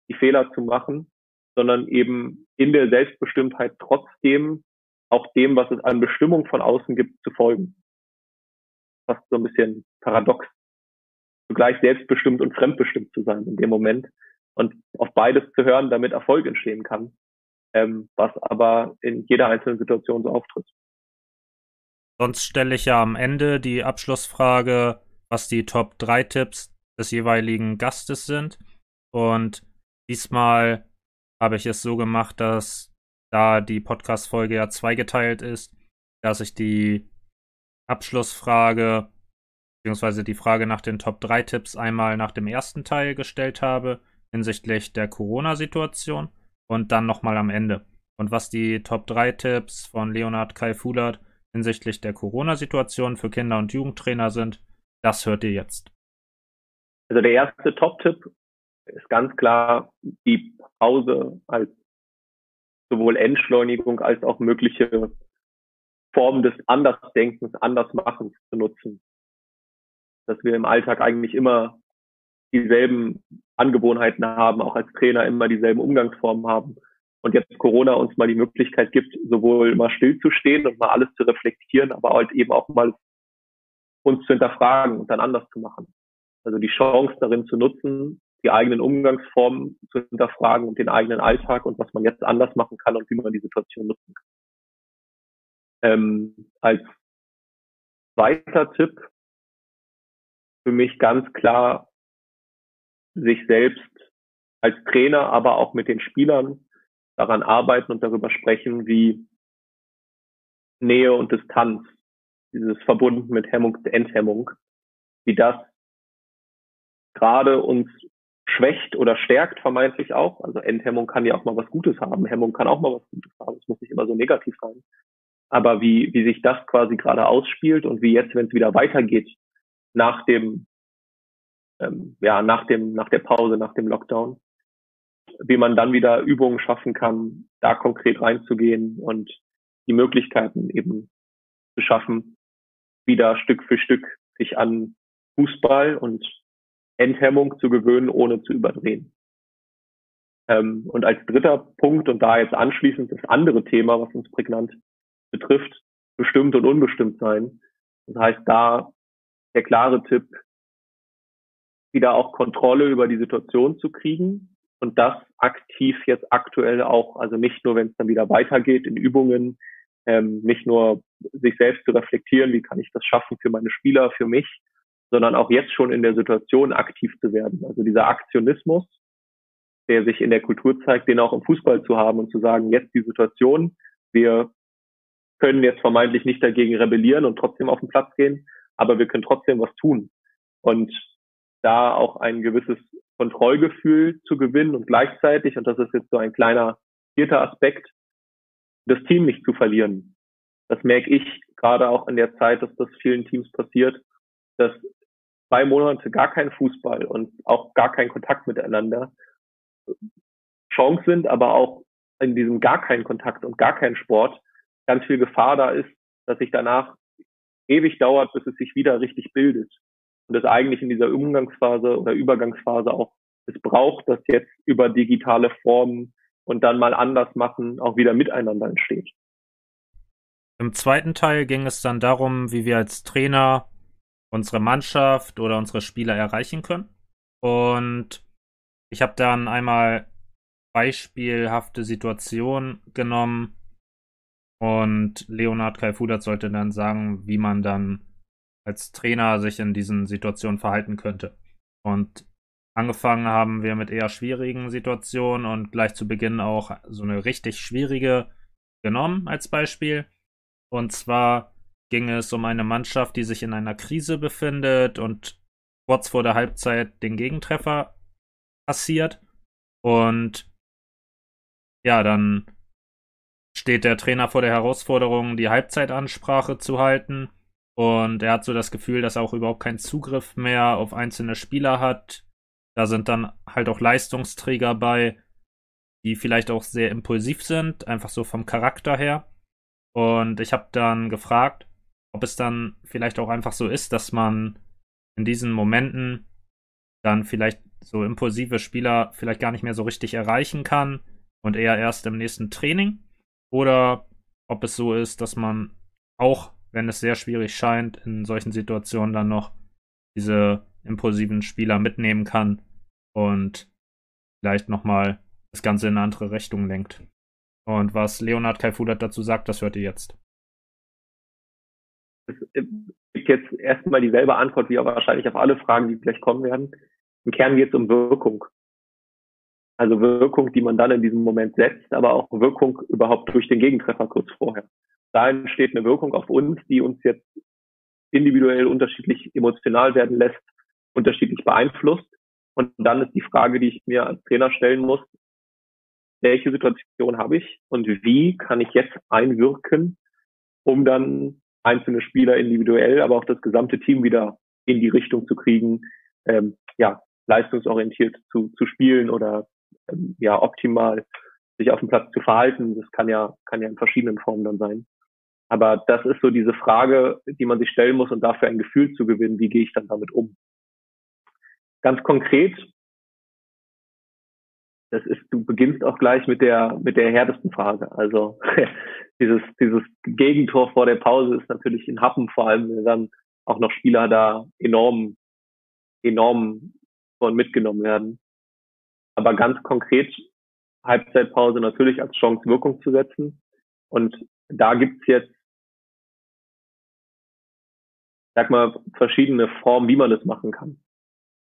die Fehler zu machen, sondern eben in der Selbstbestimmtheit trotzdem auch dem, was es an Bestimmung von außen gibt, zu folgen. Fast so ein bisschen paradox. Zugleich selbstbestimmt und fremdbestimmt zu sein in dem Moment und auf beides zu hören, damit Erfolg entstehen kann, ähm, was aber in jeder einzelnen Situation so auftritt. Sonst stelle ich ja am Ende die Abschlussfrage, was die Top 3 Tipps des jeweiligen Gastes sind. Und diesmal habe ich es so gemacht, dass da die Podcast-Folge ja zweigeteilt ist, dass ich die Abschlussfrage beziehungsweise die Frage nach den Top 3 Tipps einmal nach dem ersten Teil gestellt habe hinsichtlich der Corona-Situation und dann nochmal am Ende. Und was die Top 3 Tipps von Leonhard Kai Fulert hinsichtlich der Corona-Situation für Kinder- und Jugendtrainer sind, das hört ihr jetzt. Also der erste Top-Tipp ist ganz klar die Pause als sowohl Entschleunigung als auch mögliche Form des Andersdenkens, Andersmachens zu nutzen. Dass wir im Alltag eigentlich immer dieselben Angewohnheiten haben, auch als Trainer immer dieselben Umgangsformen haben und jetzt Corona uns mal die Möglichkeit gibt, sowohl mal stillzustehen und mal alles zu reflektieren, aber halt eben auch mal uns zu hinterfragen und dann anders zu machen. Also die Chance darin zu nutzen, die eigenen Umgangsformen zu hinterfragen und den eigenen Alltag und was man jetzt anders machen kann und wie man die Situation nutzen kann. Ähm, als zweiter Tipp für mich ganz klar, sich selbst als Trainer, aber auch mit den Spielern daran arbeiten und darüber sprechen, wie Nähe und Distanz, dieses verbunden mit Hemmung Enthemmung, wie das gerade uns schwächt oder stärkt vermeintlich auch. Also Enthemmung kann ja auch mal was Gutes haben, Hemmung kann auch mal was Gutes haben. Es muss nicht immer so negativ sein. Aber wie, wie sich das quasi gerade ausspielt und wie jetzt, wenn es wieder weitergeht, nach dem, ähm, ja, nach dem, nach der Pause, nach dem Lockdown, wie man dann wieder Übungen schaffen kann, da konkret reinzugehen und die Möglichkeiten eben zu schaffen, wieder Stück für Stück sich an Fußball und Enthemmung zu gewöhnen, ohne zu überdrehen. Ähm, und als dritter Punkt und da jetzt anschließend das andere Thema, was uns prägnant betrifft, bestimmt und unbestimmt sein. Das heißt, da der klare Tipp, wieder auch Kontrolle über die Situation zu kriegen, und das aktiv jetzt aktuell auch, also nicht nur, wenn es dann wieder weitergeht in Übungen, ähm, nicht nur sich selbst zu reflektieren, wie kann ich das schaffen für meine Spieler, für mich, sondern auch jetzt schon in der Situation aktiv zu werden. Also dieser Aktionismus, der sich in der Kultur zeigt, den auch im Fußball zu haben und zu sagen, jetzt die Situation, wir können jetzt vermeintlich nicht dagegen rebellieren und trotzdem auf den Platz gehen, aber wir können trotzdem was tun. Und da auch ein gewisses Kontrollgefühl zu gewinnen und gleichzeitig, und das ist jetzt so ein kleiner vierter Aspekt, das Team nicht zu verlieren. Das merke ich gerade auch in der Zeit, dass das vielen Teams passiert, dass zwei Monate gar kein Fußball und auch gar kein Kontakt miteinander Chance sind, aber auch in diesem gar keinen Kontakt und gar keinen Sport ganz viel Gefahr da ist, dass sich danach ewig dauert, bis es sich wieder richtig bildet und es eigentlich in dieser Umgangsphase oder Übergangsphase auch es braucht, dass jetzt über digitale Formen und dann mal anders machen auch wieder miteinander entsteht. Im zweiten Teil ging es dann darum, wie wir als Trainer unsere Mannschaft oder unsere Spieler erreichen können. Und ich habe dann einmal beispielhafte Situationen genommen und Leonard Kalfudat sollte dann sagen, wie man dann als Trainer sich in diesen Situationen verhalten könnte. Und angefangen haben wir mit eher schwierigen Situationen und gleich zu Beginn auch so eine richtig schwierige genommen als Beispiel. Und zwar ging es um eine Mannschaft, die sich in einer Krise befindet und kurz vor der Halbzeit den Gegentreffer passiert. Und ja, dann steht der Trainer vor der Herausforderung, die Halbzeitansprache zu halten. Und er hat so das Gefühl, dass er auch überhaupt keinen Zugriff mehr auf einzelne Spieler hat. Da sind dann halt auch Leistungsträger bei, die vielleicht auch sehr impulsiv sind, einfach so vom Charakter her. Und ich habe dann gefragt, ob es dann vielleicht auch einfach so ist, dass man in diesen Momenten dann vielleicht so impulsive Spieler vielleicht gar nicht mehr so richtig erreichen kann und eher erst im nächsten Training. Oder ob es so ist, dass man auch, wenn es sehr schwierig scheint, in solchen Situationen dann noch diese impulsiven Spieler mitnehmen kann und vielleicht nochmal das Ganze in eine andere Richtung lenkt. Und was Leonhard Kaifudat dazu sagt, das hört ihr jetzt. Es gibt jetzt erstmal dieselbe Antwort wie wahrscheinlich auf alle Fragen, die vielleicht kommen werden. Im Kern geht es um Wirkung. Also Wirkung, die man dann in diesem Moment setzt, aber auch Wirkung überhaupt durch den Gegentreffer kurz vorher. Da entsteht eine Wirkung auf uns, die uns jetzt individuell unterschiedlich emotional werden lässt, unterschiedlich beeinflusst. Und dann ist die Frage, die ich mir als Trainer stellen muss, welche Situation habe ich und wie kann ich jetzt einwirken, um dann einzelne Spieler individuell, aber auch das gesamte Team wieder in die Richtung zu kriegen, ähm, ja, leistungsorientiert zu, zu spielen oder ähm, ja, optimal sich auf dem Platz zu verhalten. Das kann ja, kann ja in verschiedenen Formen dann sein. Aber das ist so diese Frage, die man sich stellen muss und dafür ein Gefühl zu gewinnen, wie gehe ich dann damit um. Ganz konkret das ist, du beginnst auch gleich mit der, mit der härtesten Frage. Also dieses, dieses Gegentor vor der Pause ist natürlich in Happen vor allem, wenn dann auch noch Spieler da enorm, enorm von mitgenommen werden. Aber ganz konkret Halbzeitpause natürlich als Chance Wirkung zu setzen. Und da gibt's jetzt, sag mal, verschiedene Formen, wie man das machen kann.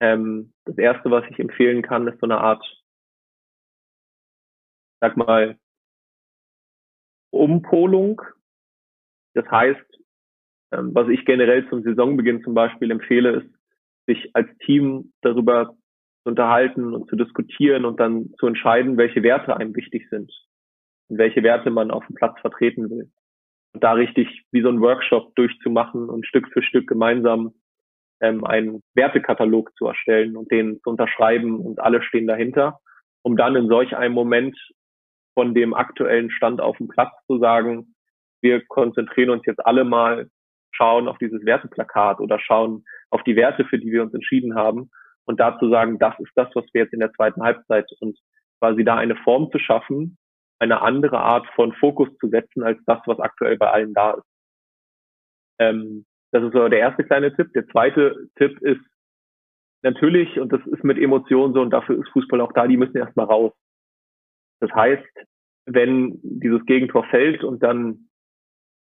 Ähm, das erste, was ich empfehlen kann, ist so eine Art sag mal, Umpolung. Das heißt, ähm, was ich generell zum Saisonbeginn zum Beispiel empfehle, ist, sich als Team darüber zu unterhalten und zu diskutieren und dann zu entscheiden, welche Werte einem wichtig sind und welche Werte man auf dem Platz vertreten will. Und da richtig wie so ein Workshop durchzumachen und Stück für Stück gemeinsam ähm, einen Wertekatalog zu erstellen und den zu unterschreiben und alle stehen dahinter, um dann in solch einem Moment von dem aktuellen Stand auf dem Platz zu sagen, wir konzentrieren uns jetzt alle mal, schauen auf dieses Werteplakat oder schauen auf die Werte, für die wir uns entschieden haben und dazu sagen, das ist das, was wir jetzt in der zweiten Halbzeit und quasi da eine Form zu schaffen, eine andere Art von Fokus zu setzen als das, was aktuell bei allen da ist. Ähm, das ist so der erste kleine Tipp. Der zweite Tipp ist natürlich, und das ist mit Emotionen so, und dafür ist Fußball auch da, die müssen erstmal raus. Das heißt, wenn dieses Gegentor fällt und dann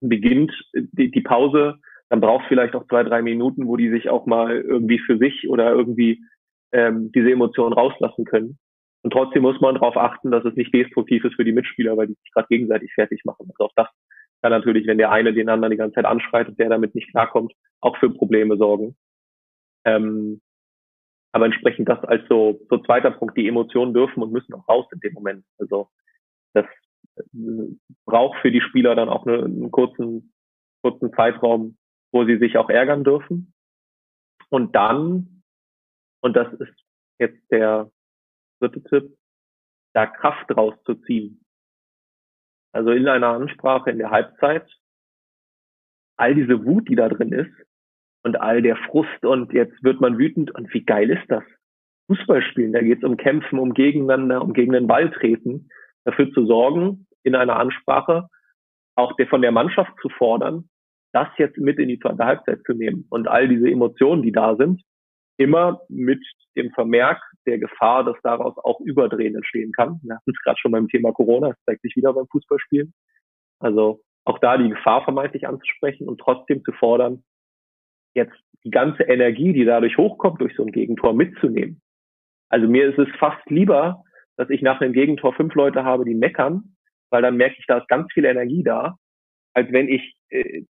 beginnt die, die Pause, dann braucht vielleicht auch zwei, drei Minuten, wo die sich auch mal irgendwie für sich oder irgendwie ähm, diese Emotionen rauslassen können. Und trotzdem muss man darauf achten, dass es nicht destruktiv ist für die Mitspieler, weil die sich gerade gegenseitig fertig machen. Also auch das kann natürlich, wenn der eine den anderen die ganze Zeit anschreit und der damit nicht klarkommt, auch für Probleme sorgen. Ähm, aber entsprechend das als so, so zweiter Punkt, die Emotionen dürfen und müssen auch raus in dem Moment. Also das äh, braucht für die Spieler dann auch eine, einen kurzen, kurzen Zeitraum, wo sie sich auch ärgern dürfen. Und dann, und das ist jetzt der dritte Tipp, da Kraft rauszuziehen. Also in einer Ansprache in der Halbzeit, all diese Wut, die da drin ist, und all der Frust und jetzt wird man wütend und wie geil ist das? Fußball spielen, da geht es um Kämpfen, um Gegeneinander, um gegen den Ball treten, dafür zu sorgen, in einer Ansprache auch der, von der Mannschaft zu fordern, das jetzt mit in die zweite Halbzeit zu nehmen und all diese Emotionen, die da sind, immer mit dem Vermerk der Gefahr, dass daraus auch Überdrehen entstehen kann. Wir hatten es gerade schon beim Thema Corona, das zeigt sich wieder beim Fußballspielen. Also auch da die Gefahr vermeintlich anzusprechen und trotzdem zu fordern, jetzt die ganze Energie, die dadurch hochkommt, durch so ein Gegentor mitzunehmen. Also mir ist es fast lieber, dass ich nach einem Gegentor fünf Leute habe, die meckern, weil dann merke ich, da ist ganz viel Energie da, als wenn ich äh,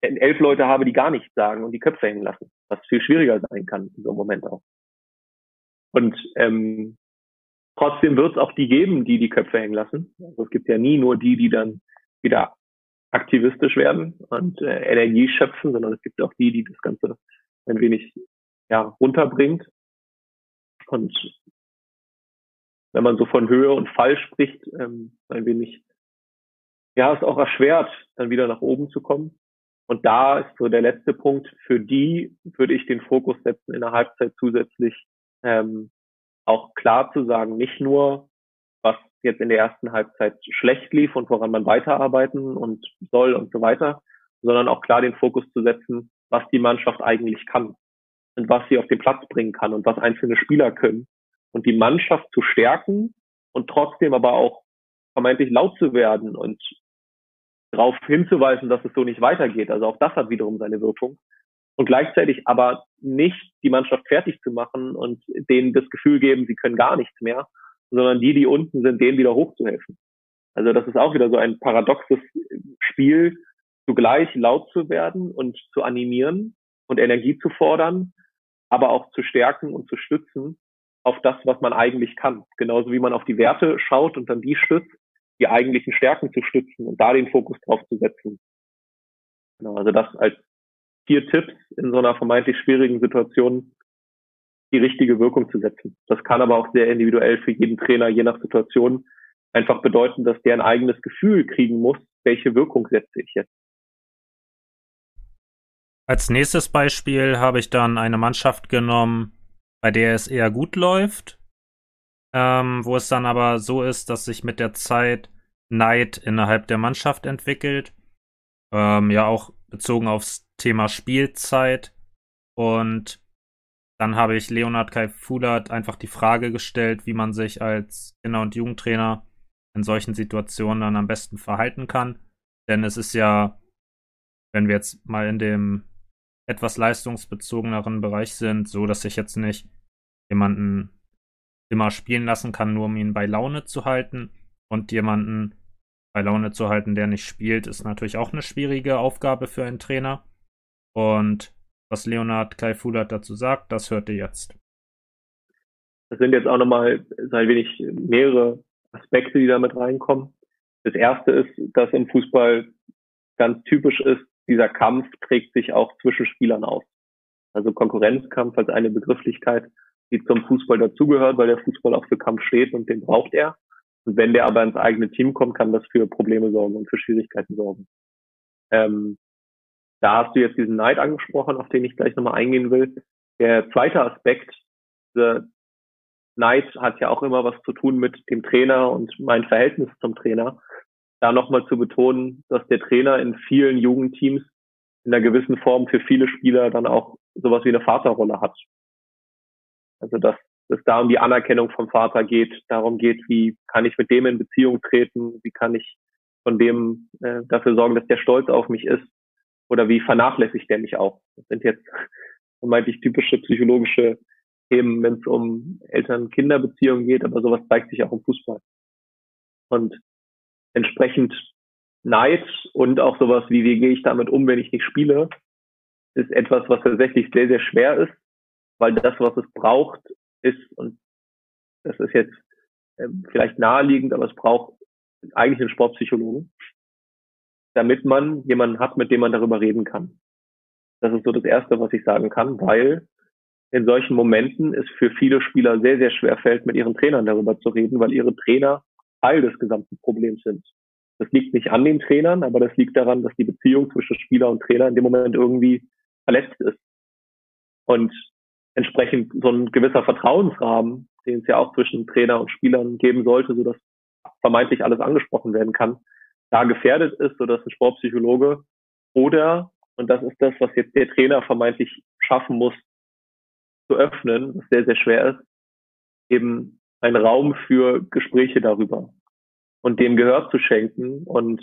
elf Leute habe, die gar nichts sagen und die Köpfe hängen lassen, was viel schwieriger sein kann in so einem Moment auch. Und ähm, trotzdem wird es auch die geben, die die Köpfe hängen lassen. Also es gibt ja nie nur die, die dann wieder aktivistisch werden und äh, Energie schöpfen, sondern es gibt auch die, die das Ganze ein wenig ja, runterbringt. Und wenn man so von Höhe und Fall spricht, ähm, ein wenig, ja, ist auch erschwert, dann wieder nach oben zu kommen. Und da ist so der letzte Punkt. Für die würde ich den Fokus setzen, in der Halbzeit zusätzlich ähm, auch klar zu sagen, nicht nur, was jetzt in der ersten Halbzeit schlecht lief und woran man weiterarbeiten und soll und so weiter, sondern auch klar den Fokus zu setzen, was die Mannschaft eigentlich kann und was sie auf den Platz bringen kann und was einzelne Spieler können und die Mannschaft zu stärken und trotzdem aber auch vermeintlich laut zu werden und darauf hinzuweisen, dass es so nicht weitergeht. Also auch das hat wiederum seine Wirkung. Und gleichzeitig aber nicht die Mannschaft fertig zu machen und denen das Gefühl geben, sie können gar nichts mehr, sondern die, die unten sind, denen wieder hochzuhelfen. Also das ist auch wieder so ein paradoxes Spiel, zugleich laut zu werden und zu animieren und Energie zu fordern, aber auch zu stärken und zu stützen auf das, was man eigentlich kann. Genauso wie man auf die Werte schaut und dann die stützt, die eigentlichen Stärken zu stützen und da den Fokus drauf zu setzen. Genau, also das als vier Tipps in so einer vermeintlich schwierigen Situation die richtige Wirkung zu setzen. Das kann aber auch sehr individuell für jeden Trainer, je nach Situation, einfach bedeuten, dass der ein eigenes Gefühl kriegen muss, welche Wirkung setze ich jetzt. Als nächstes Beispiel habe ich dann eine Mannschaft genommen, bei der es eher gut läuft, ähm, wo es dann aber so ist, dass sich mit der Zeit Neid innerhalb der Mannschaft entwickelt. Ähm, ja, auch bezogen aufs Thema Spielzeit. Und dann habe ich Leonard Kai Fulat einfach die Frage gestellt, wie man sich als Kinder- und Jugendtrainer in solchen Situationen dann am besten verhalten kann. Denn es ist ja, wenn wir jetzt mal in dem etwas leistungsbezogeneren Bereich sind, so dass ich jetzt nicht jemanden immer spielen lassen kann, nur um ihn bei Laune zu halten. Und jemanden bei Laune zu halten, der nicht spielt, ist natürlich auch eine schwierige Aufgabe für einen Trainer. Und was Leonard Kaifulat dazu sagt, das hört ihr jetzt. Das sind jetzt auch nochmal so ein wenig mehrere Aspekte, die damit reinkommen. Das erste ist, dass im Fußball ganz typisch ist, dieser Kampf trägt sich auch zwischen Spielern aus. Also Konkurrenzkampf als eine Begrifflichkeit, die zum Fußball dazugehört, weil der Fußball auch für Kampf steht und den braucht er. Und wenn der aber ins eigene Team kommt, kann das für Probleme sorgen und für Schwierigkeiten sorgen. Ähm, da hast du jetzt diesen Neid angesprochen, auf den ich gleich nochmal eingehen will. Der zweite Aspekt, der Neid hat ja auch immer was zu tun mit dem Trainer und mein Verhältnis zum Trainer. Da nochmal zu betonen, dass der Trainer in vielen Jugendteams in einer gewissen Form für viele Spieler dann auch sowas wie eine Vaterrolle hat. Also dass es da um die Anerkennung vom Vater geht, darum geht, wie kann ich mit dem in Beziehung treten, wie kann ich von dem äh, dafür sorgen, dass der stolz auf mich ist oder wie vernachlässigt der mich auch. Das sind jetzt vermeintlich typische psychologische Themen, wenn es um Eltern-Kinder-Beziehungen geht, aber sowas zeigt sich auch im Fußball. Und entsprechend Neid und auch sowas wie, wie gehe ich damit um, wenn ich nicht spiele, ist etwas, was tatsächlich sehr, sehr schwer ist, weil das, was es braucht, ist, und das ist jetzt äh, vielleicht naheliegend, aber es braucht eigentlich einen Sportpsychologen, damit man jemanden hat, mit dem man darüber reden kann. Das ist so das Erste, was ich sagen kann, weil in solchen Momenten es für viele Spieler sehr, sehr schwer fällt, mit ihren Trainern darüber zu reden, weil ihre Trainer Teil des gesamten Problems sind. Das liegt nicht an den Trainern, aber das liegt daran, dass die Beziehung zwischen Spieler und Trainer in dem Moment irgendwie verletzt ist. Und entsprechend so ein gewisser Vertrauensrahmen, den es ja auch zwischen Trainer und Spielern geben sollte, sodass vermeintlich alles angesprochen werden kann, da gefährdet ist, sodass ein Sportpsychologe oder, und das ist das, was jetzt der Trainer vermeintlich schaffen muss, zu öffnen, was sehr, sehr schwer ist, eben ein Raum für Gespräche darüber und dem Gehör zu schenken und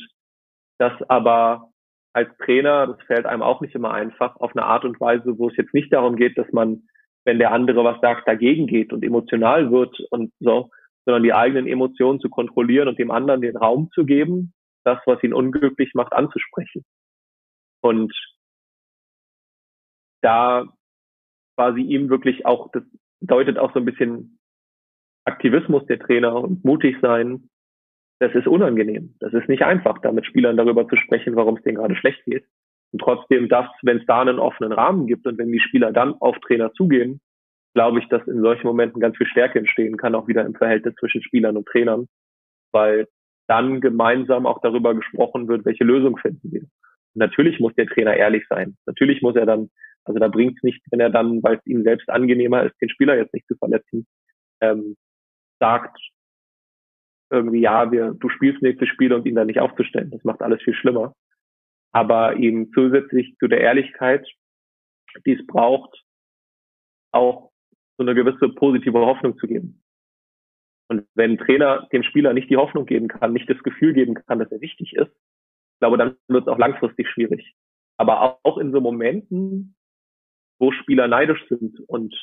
das aber als Trainer, das fällt einem auch nicht immer einfach, auf eine Art und Weise, wo es jetzt nicht darum geht, dass man, wenn der andere was sagt, dagegen geht und emotional wird und so, sondern die eigenen Emotionen zu kontrollieren und dem anderen den Raum zu geben, das, was ihn unglücklich macht, anzusprechen. Und da quasi ihm wirklich auch, das deutet auch so ein bisschen Aktivismus der Trainer und mutig sein. Das ist unangenehm. Das ist nicht einfach, da mit Spielern darüber zu sprechen, warum es denen gerade schlecht geht. Und trotzdem das, wenn es da einen offenen Rahmen gibt und wenn die Spieler dann auf Trainer zugehen, glaube ich, dass in solchen Momenten ganz viel Stärke entstehen kann, auch wieder im Verhältnis zwischen Spielern und Trainern, weil dann gemeinsam auch darüber gesprochen wird, welche Lösung finden wir. Und natürlich muss der Trainer ehrlich sein. Natürlich muss er dann, also da bringt es nicht, wenn er dann, weil es ihm selbst angenehmer ist, den Spieler jetzt nicht zu verletzen, ähm, sagt irgendwie, ja, wir, du spielst nächstes Spiel und ihn dann nicht aufzustellen. Das macht alles viel schlimmer. Aber eben zusätzlich zu der Ehrlichkeit, die es braucht, auch so eine gewisse positive Hoffnung zu geben. Und wenn ein Trainer dem Spieler nicht die Hoffnung geben kann, nicht das Gefühl geben kann, dass er wichtig ist, glaube, dann wird es auch langfristig schwierig. Aber auch in so Momenten, wo Spieler neidisch sind und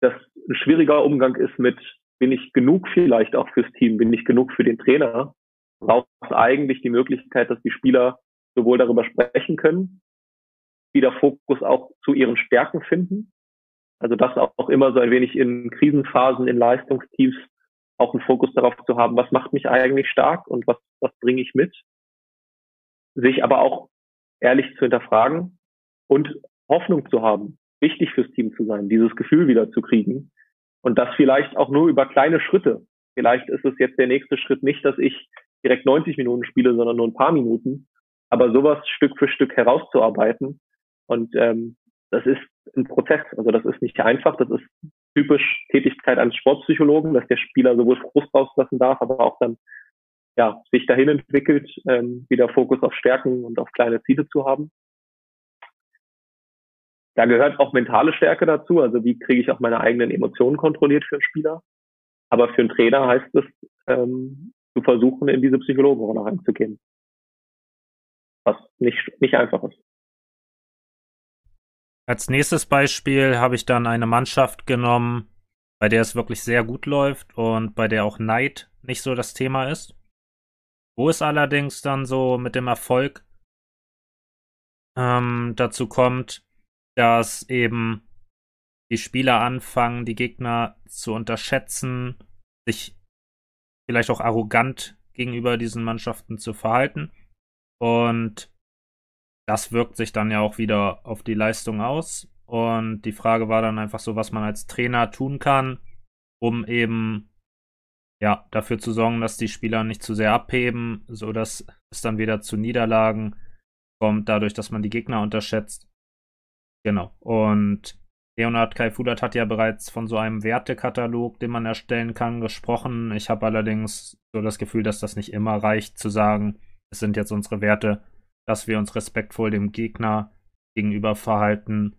das ein schwieriger Umgang ist mit, bin ich genug vielleicht auch fürs Team, bin ich genug für den Trainer, braucht es eigentlich die Möglichkeit, dass die Spieler sowohl darüber sprechen können, wieder Fokus auch zu ihren Stärken finden also das auch immer so ein wenig in Krisenphasen, in Leistungsteams auch einen Fokus darauf zu haben, was macht mich eigentlich stark und was, was bringe ich mit. Sich aber auch ehrlich zu hinterfragen und Hoffnung zu haben, wichtig fürs Team zu sein, dieses Gefühl wieder zu kriegen. Und das vielleicht auch nur über kleine Schritte. Vielleicht ist es jetzt der nächste Schritt nicht, dass ich direkt 90 Minuten spiele, sondern nur ein paar Minuten. Aber sowas Stück für Stück herauszuarbeiten und ähm, das ist ein Prozess. Also das ist nicht einfach. Das ist typisch Tätigkeit eines Sportpsychologen, dass der Spieler sowohl Frust rauslassen darf, aber auch dann ja, sich dahin entwickelt, ähm, wieder Fokus auf Stärken und auf kleine Ziele zu haben. Da gehört auch mentale Stärke dazu. Also wie kriege ich auch meine eigenen Emotionen kontrolliert für einen Spieler. Aber für einen Trainer heißt es, ähm, zu versuchen, in diese Psychologenrolle reinzugehen. Was nicht, nicht einfach ist. Als nächstes Beispiel habe ich dann eine Mannschaft genommen, bei der es wirklich sehr gut läuft und bei der auch Neid nicht so das Thema ist. Wo es allerdings dann so mit dem Erfolg ähm, dazu kommt, dass eben die Spieler anfangen, die Gegner zu unterschätzen, sich vielleicht auch arrogant gegenüber diesen Mannschaften zu verhalten. Und das wirkt sich dann ja auch wieder auf die Leistung aus. Und die Frage war dann einfach so, was man als Trainer tun kann, um eben ja dafür zu sorgen, dass die Spieler nicht zu sehr abheben, so dass es dann wieder zu Niederlagen kommt, dadurch, dass man die Gegner unterschätzt. Genau. Und Leonhard Kaifudat hat ja bereits von so einem Wertekatalog, den man erstellen kann, gesprochen. Ich habe allerdings so das Gefühl, dass das nicht immer reicht zu sagen, es sind jetzt unsere Werte, dass wir uns respektvoll dem Gegner gegenüber verhalten,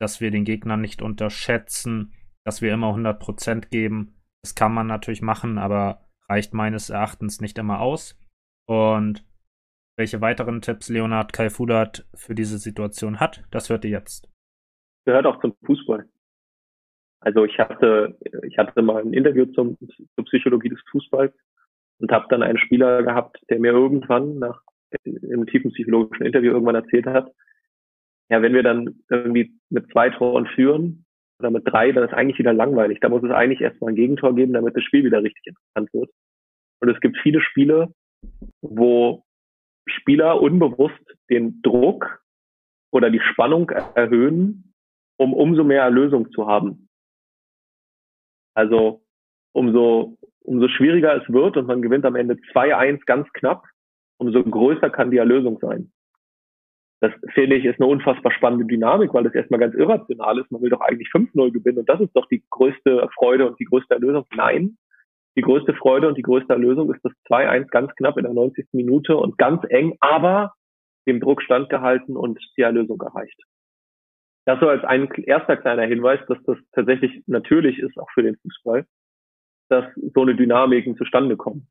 dass wir den Gegner nicht unterschätzen, dass wir immer 100% geben. Das kann man natürlich machen, aber reicht meines Erachtens nicht immer aus. Und welche weiteren Tipps Leonhard Kaifudat für diese Situation hat, das hört ihr jetzt. Gehört auch zum Fußball. Also ich hatte, ich hatte mal ein Interview zum, zur Psychologie des Fußballs und habe dann einen Spieler gehabt, der mir irgendwann nach im tiefen psychologischen Interview irgendwann erzählt hat, ja, wenn wir dann irgendwie mit zwei Toren führen oder mit drei, dann ist eigentlich wieder langweilig. Da muss es eigentlich erstmal ein Gegentor geben, damit das Spiel wieder richtig interessant wird. Und es gibt viele Spiele, wo Spieler unbewusst den Druck oder die Spannung erhöhen, um umso mehr Erlösung zu haben. Also umso, umso schwieriger es wird und man gewinnt am Ende 2-1 ganz knapp, umso größer kann die Erlösung sein. Das finde ich ist eine unfassbar spannende Dynamik, weil das erstmal ganz irrational ist. Man will doch eigentlich 5-0 gewinnen und das ist doch die größte Freude und die größte Erlösung. Nein, die größte Freude und die größte Erlösung ist das 2-1 ganz knapp in der 90. Minute und ganz eng, aber dem Druck standgehalten und die Erlösung erreicht. Das so als ein erster kleiner Hinweis, dass das tatsächlich natürlich ist, auch für den Fußball, dass so eine Dynamiken zustande kommen.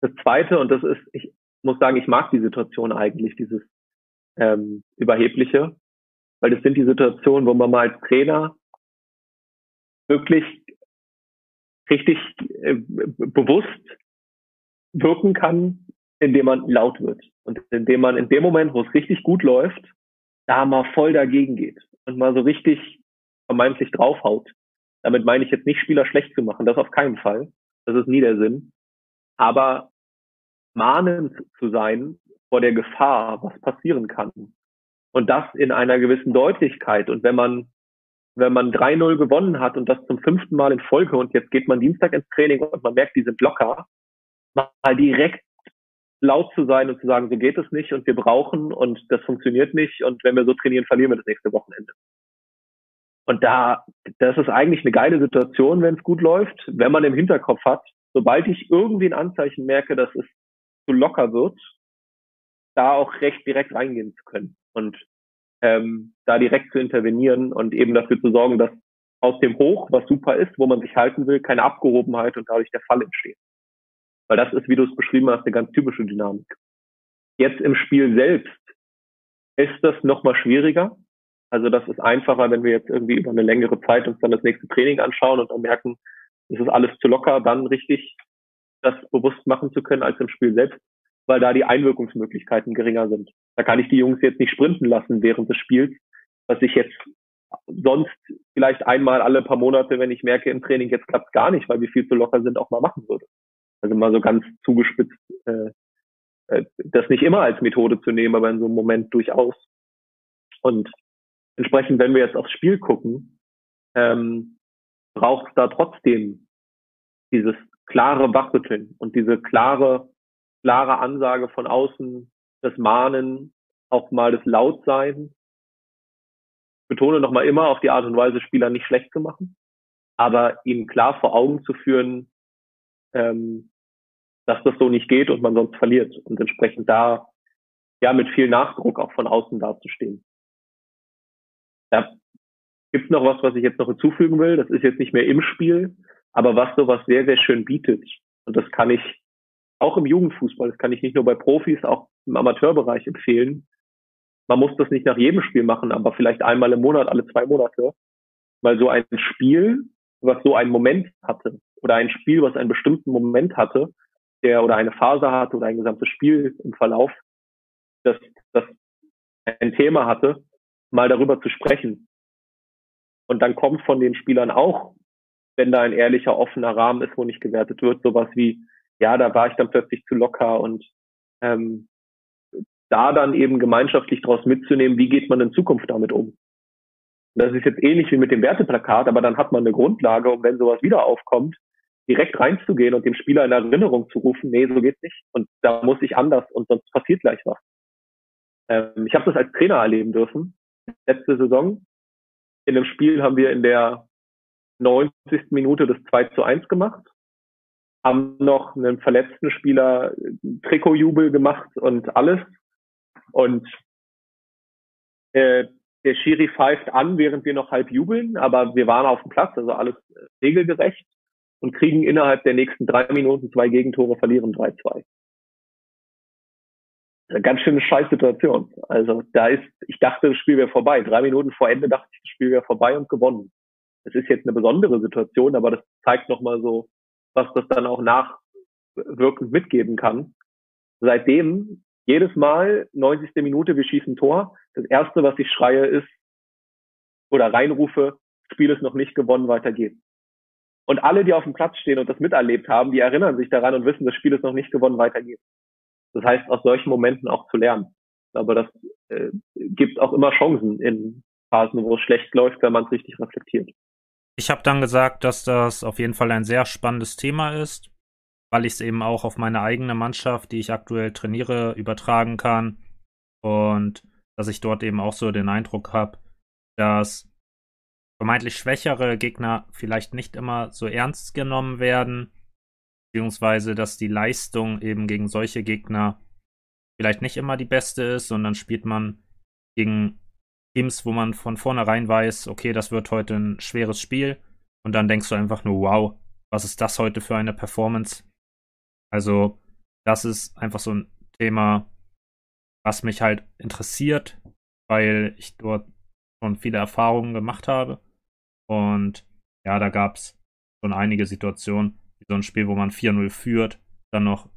Das zweite, und das ist, ich, muss sagen, ich mag die Situation eigentlich, dieses ähm, Überhebliche, weil das sind die Situationen, wo man mal als Trainer wirklich richtig äh, bewusst wirken kann, indem man laut wird und indem man in dem Moment, wo es richtig gut läuft, da mal voll dagegen geht und mal so richtig vermeintlich draufhaut. Damit meine ich jetzt nicht Spieler schlecht zu machen, das auf keinen Fall. Das ist nie der Sinn. Aber mahnend zu sein vor der Gefahr, was passieren kann. Und das in einer gewissen Deutlichkeit. Und wenn man, wenn man 3-0 gewonnen hat und das zum fünften Mal in Folge und jetzt geht man Dienstag ins Training und man merkt, die sind locker, mal direkt laut zu sein und zu sagen, so geht es nicht und wir brauchen und das funktioniert nicht und wenn wir so trainieren, verlieren wir das nächste Wochenende. Und da, das ist eigentlich eine geile Situation, wenn es gut läuft, wenn man im Hinterkopf hat, sobald ich irgendwie ein Anzeichen merke, dass es zu locker wird, da auch recht direkt reingehen zu können und ähm, da direkt zu intervenieren und eben dafür zu sorgen, dass aus dem Hoch, was super ist, wo man sich halten will, keine Abgehobenheit und dadurch der Fall entsteht. Weil das ist, wie du es beschrieben hast, eine ganz typische Dynamik. Jetzt im Spiel selbst ist das nochmal schwieriger. Also das ist einfacher, wenn wir jetzt irgendwie über eine längere Zeit uns dann das nächste Training anschauen und dann merken, es ist alles zu locker, dann richtig das bewusst machen zu können als im Spiel selbst, weil da die Einwirkungsmöglichkeiten geringer sind. Da kann ich die Jungs jetzt nicht sprinten lassen während des Spiels, was ich jetzt sonst vielleicht einmal alle paar Monate, wenn ich merke im Training, jetzt klappt gar nicht, weil wir viel zu locker sind, auch mal machen würde. Also mal so ganz zugespitzt, äh, äh, das nicht immer als Methode zu nehmen, aber in so einem Moment durchaus. Und entsprechend, wenn wir jetzt aufs Spiel gucken, ähm, braucht es da trotzdem dieses klare Wachrütteln und diese klare, klare Ansage von außen, das Mahnen, auch mal das Lautsein. Ich betone nochmal immer auf die Art und Weise, Spieler nicht schlecht zu machen, aber ihnen klar vor Augen zu führen, ähm, dass das so nicht geht und man sonst verliert und entsprechend da ja mit viel Nachdruck auch von außen dazustehen. Da gibt's noch was, was ich jetzt noch hinzufügen will. Das ist jetzt nicht mehr im Spiel, aber was sowas sehr, sehr schön bietet. Und das kann ich auch im Jugendfußball, das kann ich nicht nur bei Profis, auch im Amateurbereich empfehlen. Man muss das nicht nach jedem Spiel machen, aber vielleicht einmal im Monat, alle zwei Monate. Weil so ein Spiel, was so einen Moment hatte, oder ein Spiel, was einen bestimmten Moment hatte, der oder eine Phase hatte oder ein gesamtes Spiel im Verlauf, das, das ein Thema hatte, mal darüber zu sprechen. Und dann kommt von den Spielern auch, wenn da ein ehrlicher, offener Rahmen ist, wo nicht gewertet wird, sowas wie, ja, da war ich dann plötzlich zu locker und ähm, da dann eben gemeinschaftlich daraus mitzunehmen, wie geht man in Zukunft damit um. das ist jetzt ähnlich wie mit dem Werteplakat, aber dann hat man eine Grundlage, um wenn sowas wieder aufkommt, direkt reinzugehen und dem Spieler in Erinnerung zu rufen, nee, so geht's nicht. Und da muss ich anders und sonst passiert gleich was. Ähm, ich habe das als Trainer erleben dürfen. Letzte Saison. In dem Spiel haben wir in der 90. Minute das 2 zu 1 gemacht. Haben noch einen verletzten Spieler Trikotjubel gemacht und alles. Und äh, der Schiri pfeift an, während wir noch halb jubeln, aber wir waren auf dem Platz, also alles regelgerecht und kriegen innerhalb der nächsten drei Minuten zwei Gegentore, verlieren 3-2. Eine ganz schöne Scheißsituation. Also da ist, ich dachte, das Spiel wäre vorbei. Drei Minuten vor Ende dachte ich, das Spiel wäre vorbei und gewonnen. Es ist jetzt eine besondere Situation, aber das zeigt nochmal so, was das dann auch nachwirkend mitgeben kann. Seitdem, jedes Mal, 90. Minute, wir schießen Tor. Das erste, was ich schreie, ist, oder reinrufe, Spiel ist noch nicht gewonnen, weiter geht's. Und alle, die auf dem Platz stehen und das miterlebt haben, die erinnern sich daran und wissen, das Spiel ist noch nicht gewonnen, weiter geht's. Das heißt, aus solchen Momenten auch zu lernen. Aber das äh, gibt auch immer Chancen in Phasen, wo es schlecht läuft, wenn man es richtig reflektiert. Ich habe dann gesagt, dass das auf jeden Fall ein sehr spannendes Thema ist, weil ich es eben auch auf meine eigene Mannschaft, die ich aktuell trainiere, übertragen kann. Und dass ich dort eben auch so den Eindruck habe, dass vermeintlich schwächere Gegner vielleicht nicht immer so ernst genommen werden, beziehungsweise dass die Leistung eben gegen solche Gegner vielleicht nicht immer die beste ist, sondern spielt man gegen Teams, wo man von vornherein weiß, okay, das wird heute ein schweres Spiel und dann denkst du einfach nur, wow, was ist das heute für eine Performance? Also, das ist einfach so ein Thema, was mich halt interessiert, weil ich dort schon viele Erfahrungen gemacht habe. Und ja, da gab es schon einige Situationen, wie so ein Spiel, wo man 4-0 führt, dann noch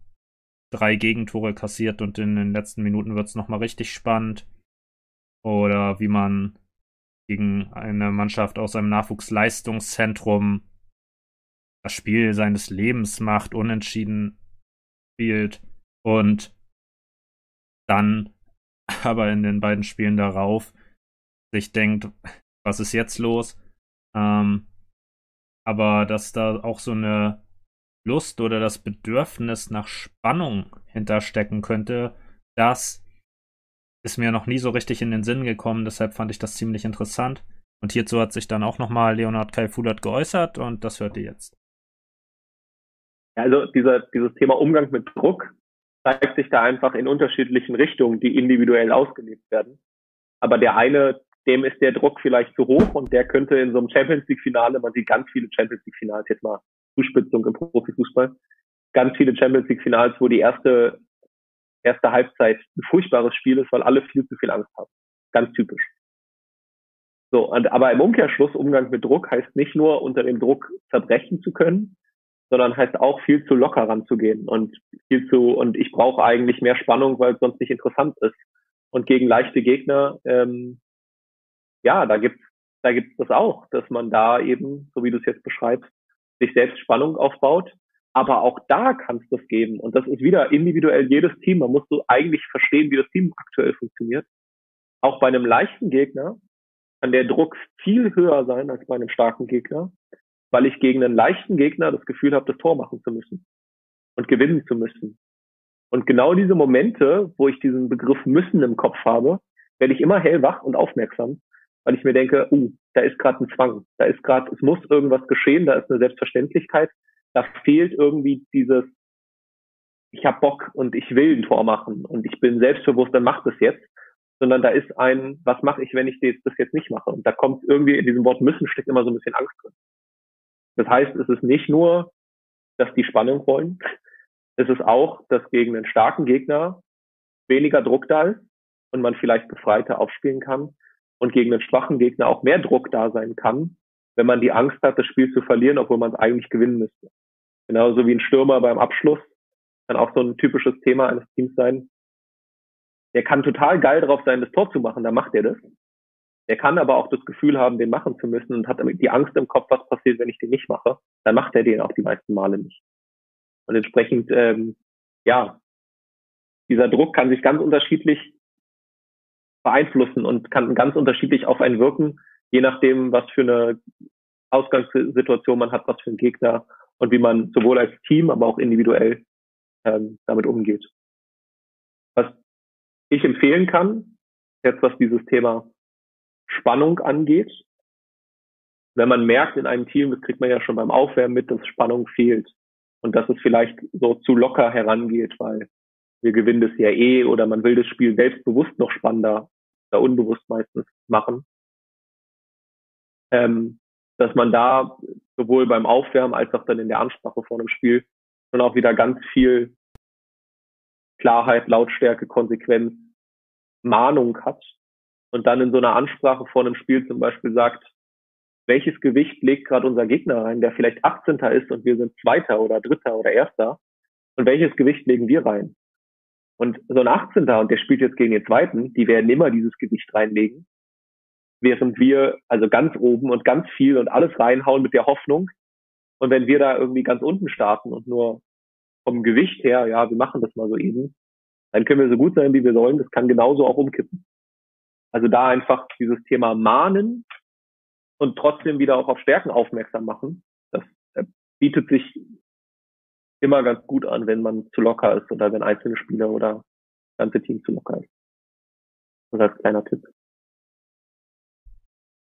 drei Gegentore kassiert und in den letzten Minuten wird es nochmal richtig spannend. Oder wie man gegen eine Mannschaft aus einem Nachwuchsleistungszentrum das Spiel seines Lebens macht, unentschieden spielt und dann aber in den beiden Spielen darauf sich denkt, was ist jetzt los? Ähm, aber dass da auch so eine Lust oder das Bedürfnis nach Spannung hinterstecken könnte, das ist mir noch nie so richtig in den Sinn gekommen. Deshalb fand ich das ziemlich interessant. Und hierzu hat sich dann auch nochmal Leonard Kai Fulert geäußert und das hört ihr jetzt. Also dieser, dieses Thema Umgang mit Druck zeigt sich da einfach in unterschiedlichen Richtungen, die individuell ausgelebt werden. Aber der eine, dem ist der Druck vielleicht zu hoch und der könnte in so einem Champions League Finale, man sieht ganz viele Champions League Finals jetzt mal Zuspitzung im Profifußball, ganz viele Champions League Finals, wo die erste erste Halbzeit ein furchtbares Spiel ist, weil alle viel zu viel Angst haben. Ganz typisch. So, und, aber im Umkehrschluss, Umgang mit Druck heißt nicht nur unter dem Druck zerbrechen zu können, sondern heißt auch viel zu locker ranzugehen und viel zu, und ich brauche eigentlich mehr Spannung, weil es sonst nicht interessant ist. Und gegen leichte Gegner, ähm, ja, da gibt's da gibt's das auch, dass man da eben, so wie du es jetzt beschreibst, sich selbst Spannung aufbaut. Aber auch da kann es das geben. Und das ist wieder individuell jedes Team. Man muss so eigentlich verstehen, wie das Team aktuell funktioniert. Auch bei einem leichten Gegner kann der Druck viel höher sein als bei einem starken Gegner weil ich gegen einen leichten Gegner das Gefühl habe, das Tor machen zu müssen und gewinnen zu müssen. Und genau diese Momente, wo ich diesen Begriff müssen im Kopf habe, werde ich immer hellwach und aufmerksam, weil ich mir denke, uh, da ist gerade ein Zwang, da ist gerade, es muss irgendwas geschehen, da ist eine Selbstverständlichkeit, da fehlt irgendwie dieses, ich habe Bock und ich will ein Tor machen und ich bin selbstbewusst, dann mach das jetzt, sondern da ist ein, was mache ich, wenn ich das jetzt nicht mache? Und da kommt irgendwie in diesem Wort müssen steckt immer so ein bisschen Angst drin. Das heißt, es ist nicht nur, dass die Spannung wollen, es ist auch, dass gegen einen starken Gegner weniger Druck da ist und man vielleicht befreiter aufspielen kann und gegen einen schwachen Gegner auch mehr Druck da sein kann, wenn man die Angst hat, das Spiel zu verlieren, obwohl man es eigentlich gewinnen müsste. Genauso wie ein Stürmer beim Abschluss kann auch so ein typisches Thema eines Teams sein. Der kann total geil drauf sein, das Tor zu machen, dann macht er das. Der kann aber auch das Gefühl haben, den machen zu müssen und hat die Angst im Kopf, was passiert, wenn ich den nicht mache. Dann macht er den auch die meisten Male nicht. Und entsprechend, ähm, ja, dieser Druck kann sich ganz unterschiedlich beeinflussen und kann ganz unterschiedlich auf einen wirken, je nachdem, was für eine Ausgangssituation man hat, was für einen Gegner und wie man sowohl als Team, aber auch individuell ähm, damit umgeht. Was ich empfehlen kann, jetzt was dieses Thema Spannung angeht. Wenn man merkt in einem Team, das kriegt man ja schon beim Aufwärmen mit, dass Spannung fehlt und dass es vielleicht so zu locker herangeht, weil wir gewinnen das ja eh oder man will das Spiel selbstbewusst noch spannender oder unbewusst meistens machen. Ähm, dass man da sowohl beim Aufwärmen als auch dann in der Ansprache vor einem Spiel schon auch wieder ganz viel Klarheit, Lautstärke, Konsequenz, Mahnung hat und dann in so einer Ansprache vor einem Spiel zum Beispiel sagt, welches Gewicht legt gerade unser Gegner rein, der vielleicht 18. ist und wir sind Zweiter oder Dritter oder Erster und welches Gewicht legen wir rein? Und so ein 18. und der spielt jetzt gegen den Zweiten, die werden immer dieses Gewicht reinlegen, während wir also ganz oben und ganz viel und alles reinhauen mit der Hoffnung. Und wenn wir da irgendwie ganz unten starten und nur vom Gewicht her, ja, wir machen das mal so eben, dann können wir so gut sein, wie wir sollen. Das kann genauso auch umkippen. Also da einfach dieses Thema mahnen und trotzdem wieder auch auf Stärken aufmerksam machen. Das äh, bietet sich immer ganz gut an, wenn man zu locker ist oder wenn einzelne Spieler oder ganze Team zu locker ist. Das als kleiner Tipp.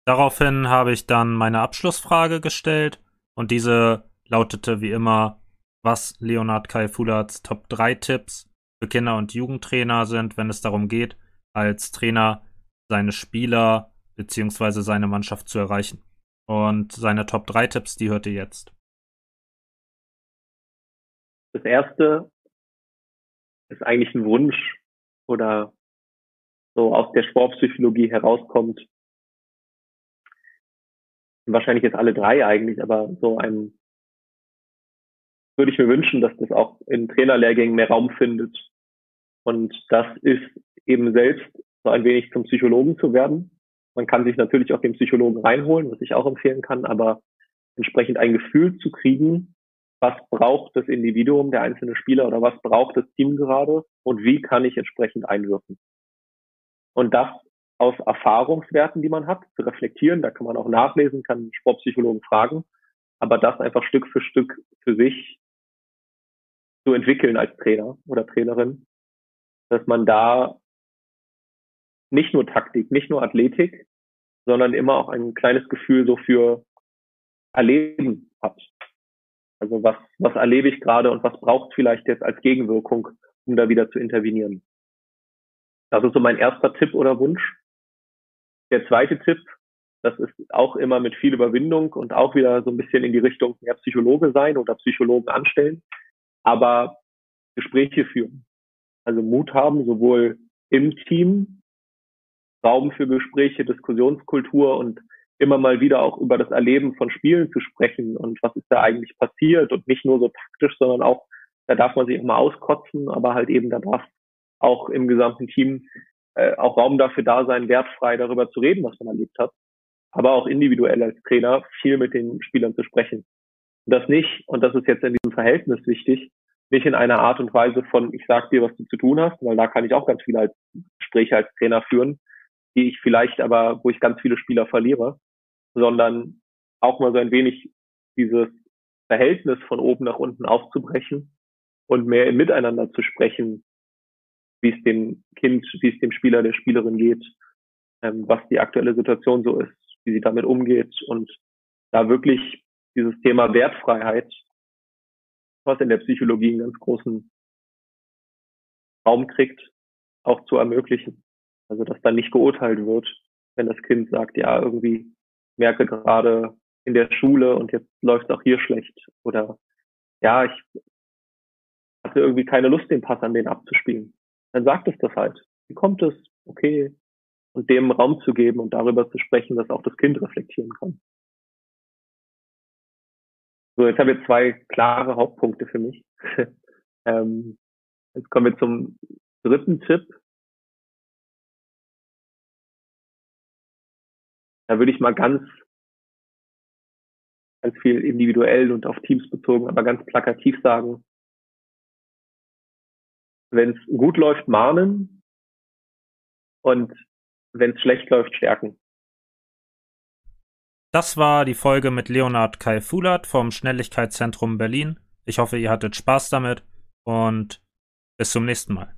Daraufhin habe ich dann meine Abschlussfrage gestellt und diese lautete wie immer, was Leonard Kai Fulerts Top 3 Tipps für Kinder- und Jugendtrainer sind, wenn es darum geht, als Trainer seine Spieler beziehungsweise seine Mannschaft zu erreichen. Und seine Top 3 Tipps, die hört ihr jetzt. Das erste es eigentlich ein Wunsch oder so aus der Sportpsychologie herauskommt. Wahrscheinlich jetzt alle drei eigentlich, aber so ein würde ich mir wünschen, dass das auch in Trainerlehrgängen mehr Raum findet. Und das ist eben selbst so ein wenig zum Psychologen zu werden. Man kann sich natürlich auch den Psychologen reinholen, was ich auch empfehlen kann, aber entsprechend ein Gefühl zu kriegen, was braucht das Individuum, der einzelne Spieler oder was braucht das Team gerade und wie kann ich entsprechend einwirken. Und das aus Erfahrungswerten, die man hat, zu reflektieren, da kann man auch nachlesen, kann Sportpsychologen fragen, aber das einfach Stück für Stück für sich zu entwickeln als Trainer oder Trainerin, dass man da nicht nur Taktik, nicht nur Athletik, sondern immer auch ein kleines Gefühl so für Erleben hat. Also was, was erlebe ich gerade und was braucht vielleicht jetzt als Gegenwirkung, um da wieder zu intervenieren. Das ist so mein erster Tipp oder Wunsch. Der zweite Tipp, das ist auch immer mit viel Überwindung und auch wieder so ein bisschen in die Richtung ja, Psychologe sein oder Psychologen anstellen, aber Gespräche führen. Also Mut haben, sowohl im Team Raum für Gespräche, Diskussionskultur und immer mal wieder auch über das Erleben von Spielen zu sprechen und was ist da eigentlich passiert und nicht nur so taktisch, sondern auch, da darf man sich immer auskotzen, aber halt eben, da darf auch im gesamten Team äh, auch Raum dafür da sein, wertfrei darüber zu reden, was man erlebt hat, aber auch individuell als Trainer viel mit den Spielern zu sprechen. Und das nicht, und das ist jetzt in diesem Verhältnis wichtig, nicht in einer Art und Weise von, ich sag dir, was du zu tun hast, weil da kann ich auch ganz viele als Gespräche als Trainer führen, die ich vielleicht aber, wo ich ganz viele Spieler verliere, sondern auch mal so ein wenig dieses Verhältnis von oben nach unten aufzubrechen und mehr im Miteinander zu sprechen, wie es dem Kind, wie es dem Spieler, der Spielerin geht, ähm, was die aktuelle Situation so ist, wie sie damit umgeht und da wirklich dieses Thema Wertfreiheit, was in der Psychologie einen ganz großen Raum kriegt, auch zu ermöglichen. Also dass dann nicht geurteilt wird, wenn das Kind sagt, ja, irgendwie merke gerade in der Schule und jetzt läuft es auch hier schlecht. Oder ja, ich hatte irgendwie keine Lust, den Pass an den abzuspielen. Dann sagt es das halt. Wie kommt es? Okay. Und dem Raum zu geben und darüber zu sprechen, dass auch das Kind reflektieren kann. So, jetzt haben wir zwei klare Hauptpunkte für mich. ähm, jetzt kommen wir zum dritten Tipp. Da würde ich mal ganz, ganz viel individuell und auf Teams bezogen, aber ganz plakativ sagen, wenn es gut läuft, mahnen und wenn es schlecht läuft, stärken. Das war die Folge mit Leonard Kai Fulat vom Schnelligkeitszentrum Berlin. Ich hoffe, ihr hattet Spaß damit und bis zum nächsten Mal.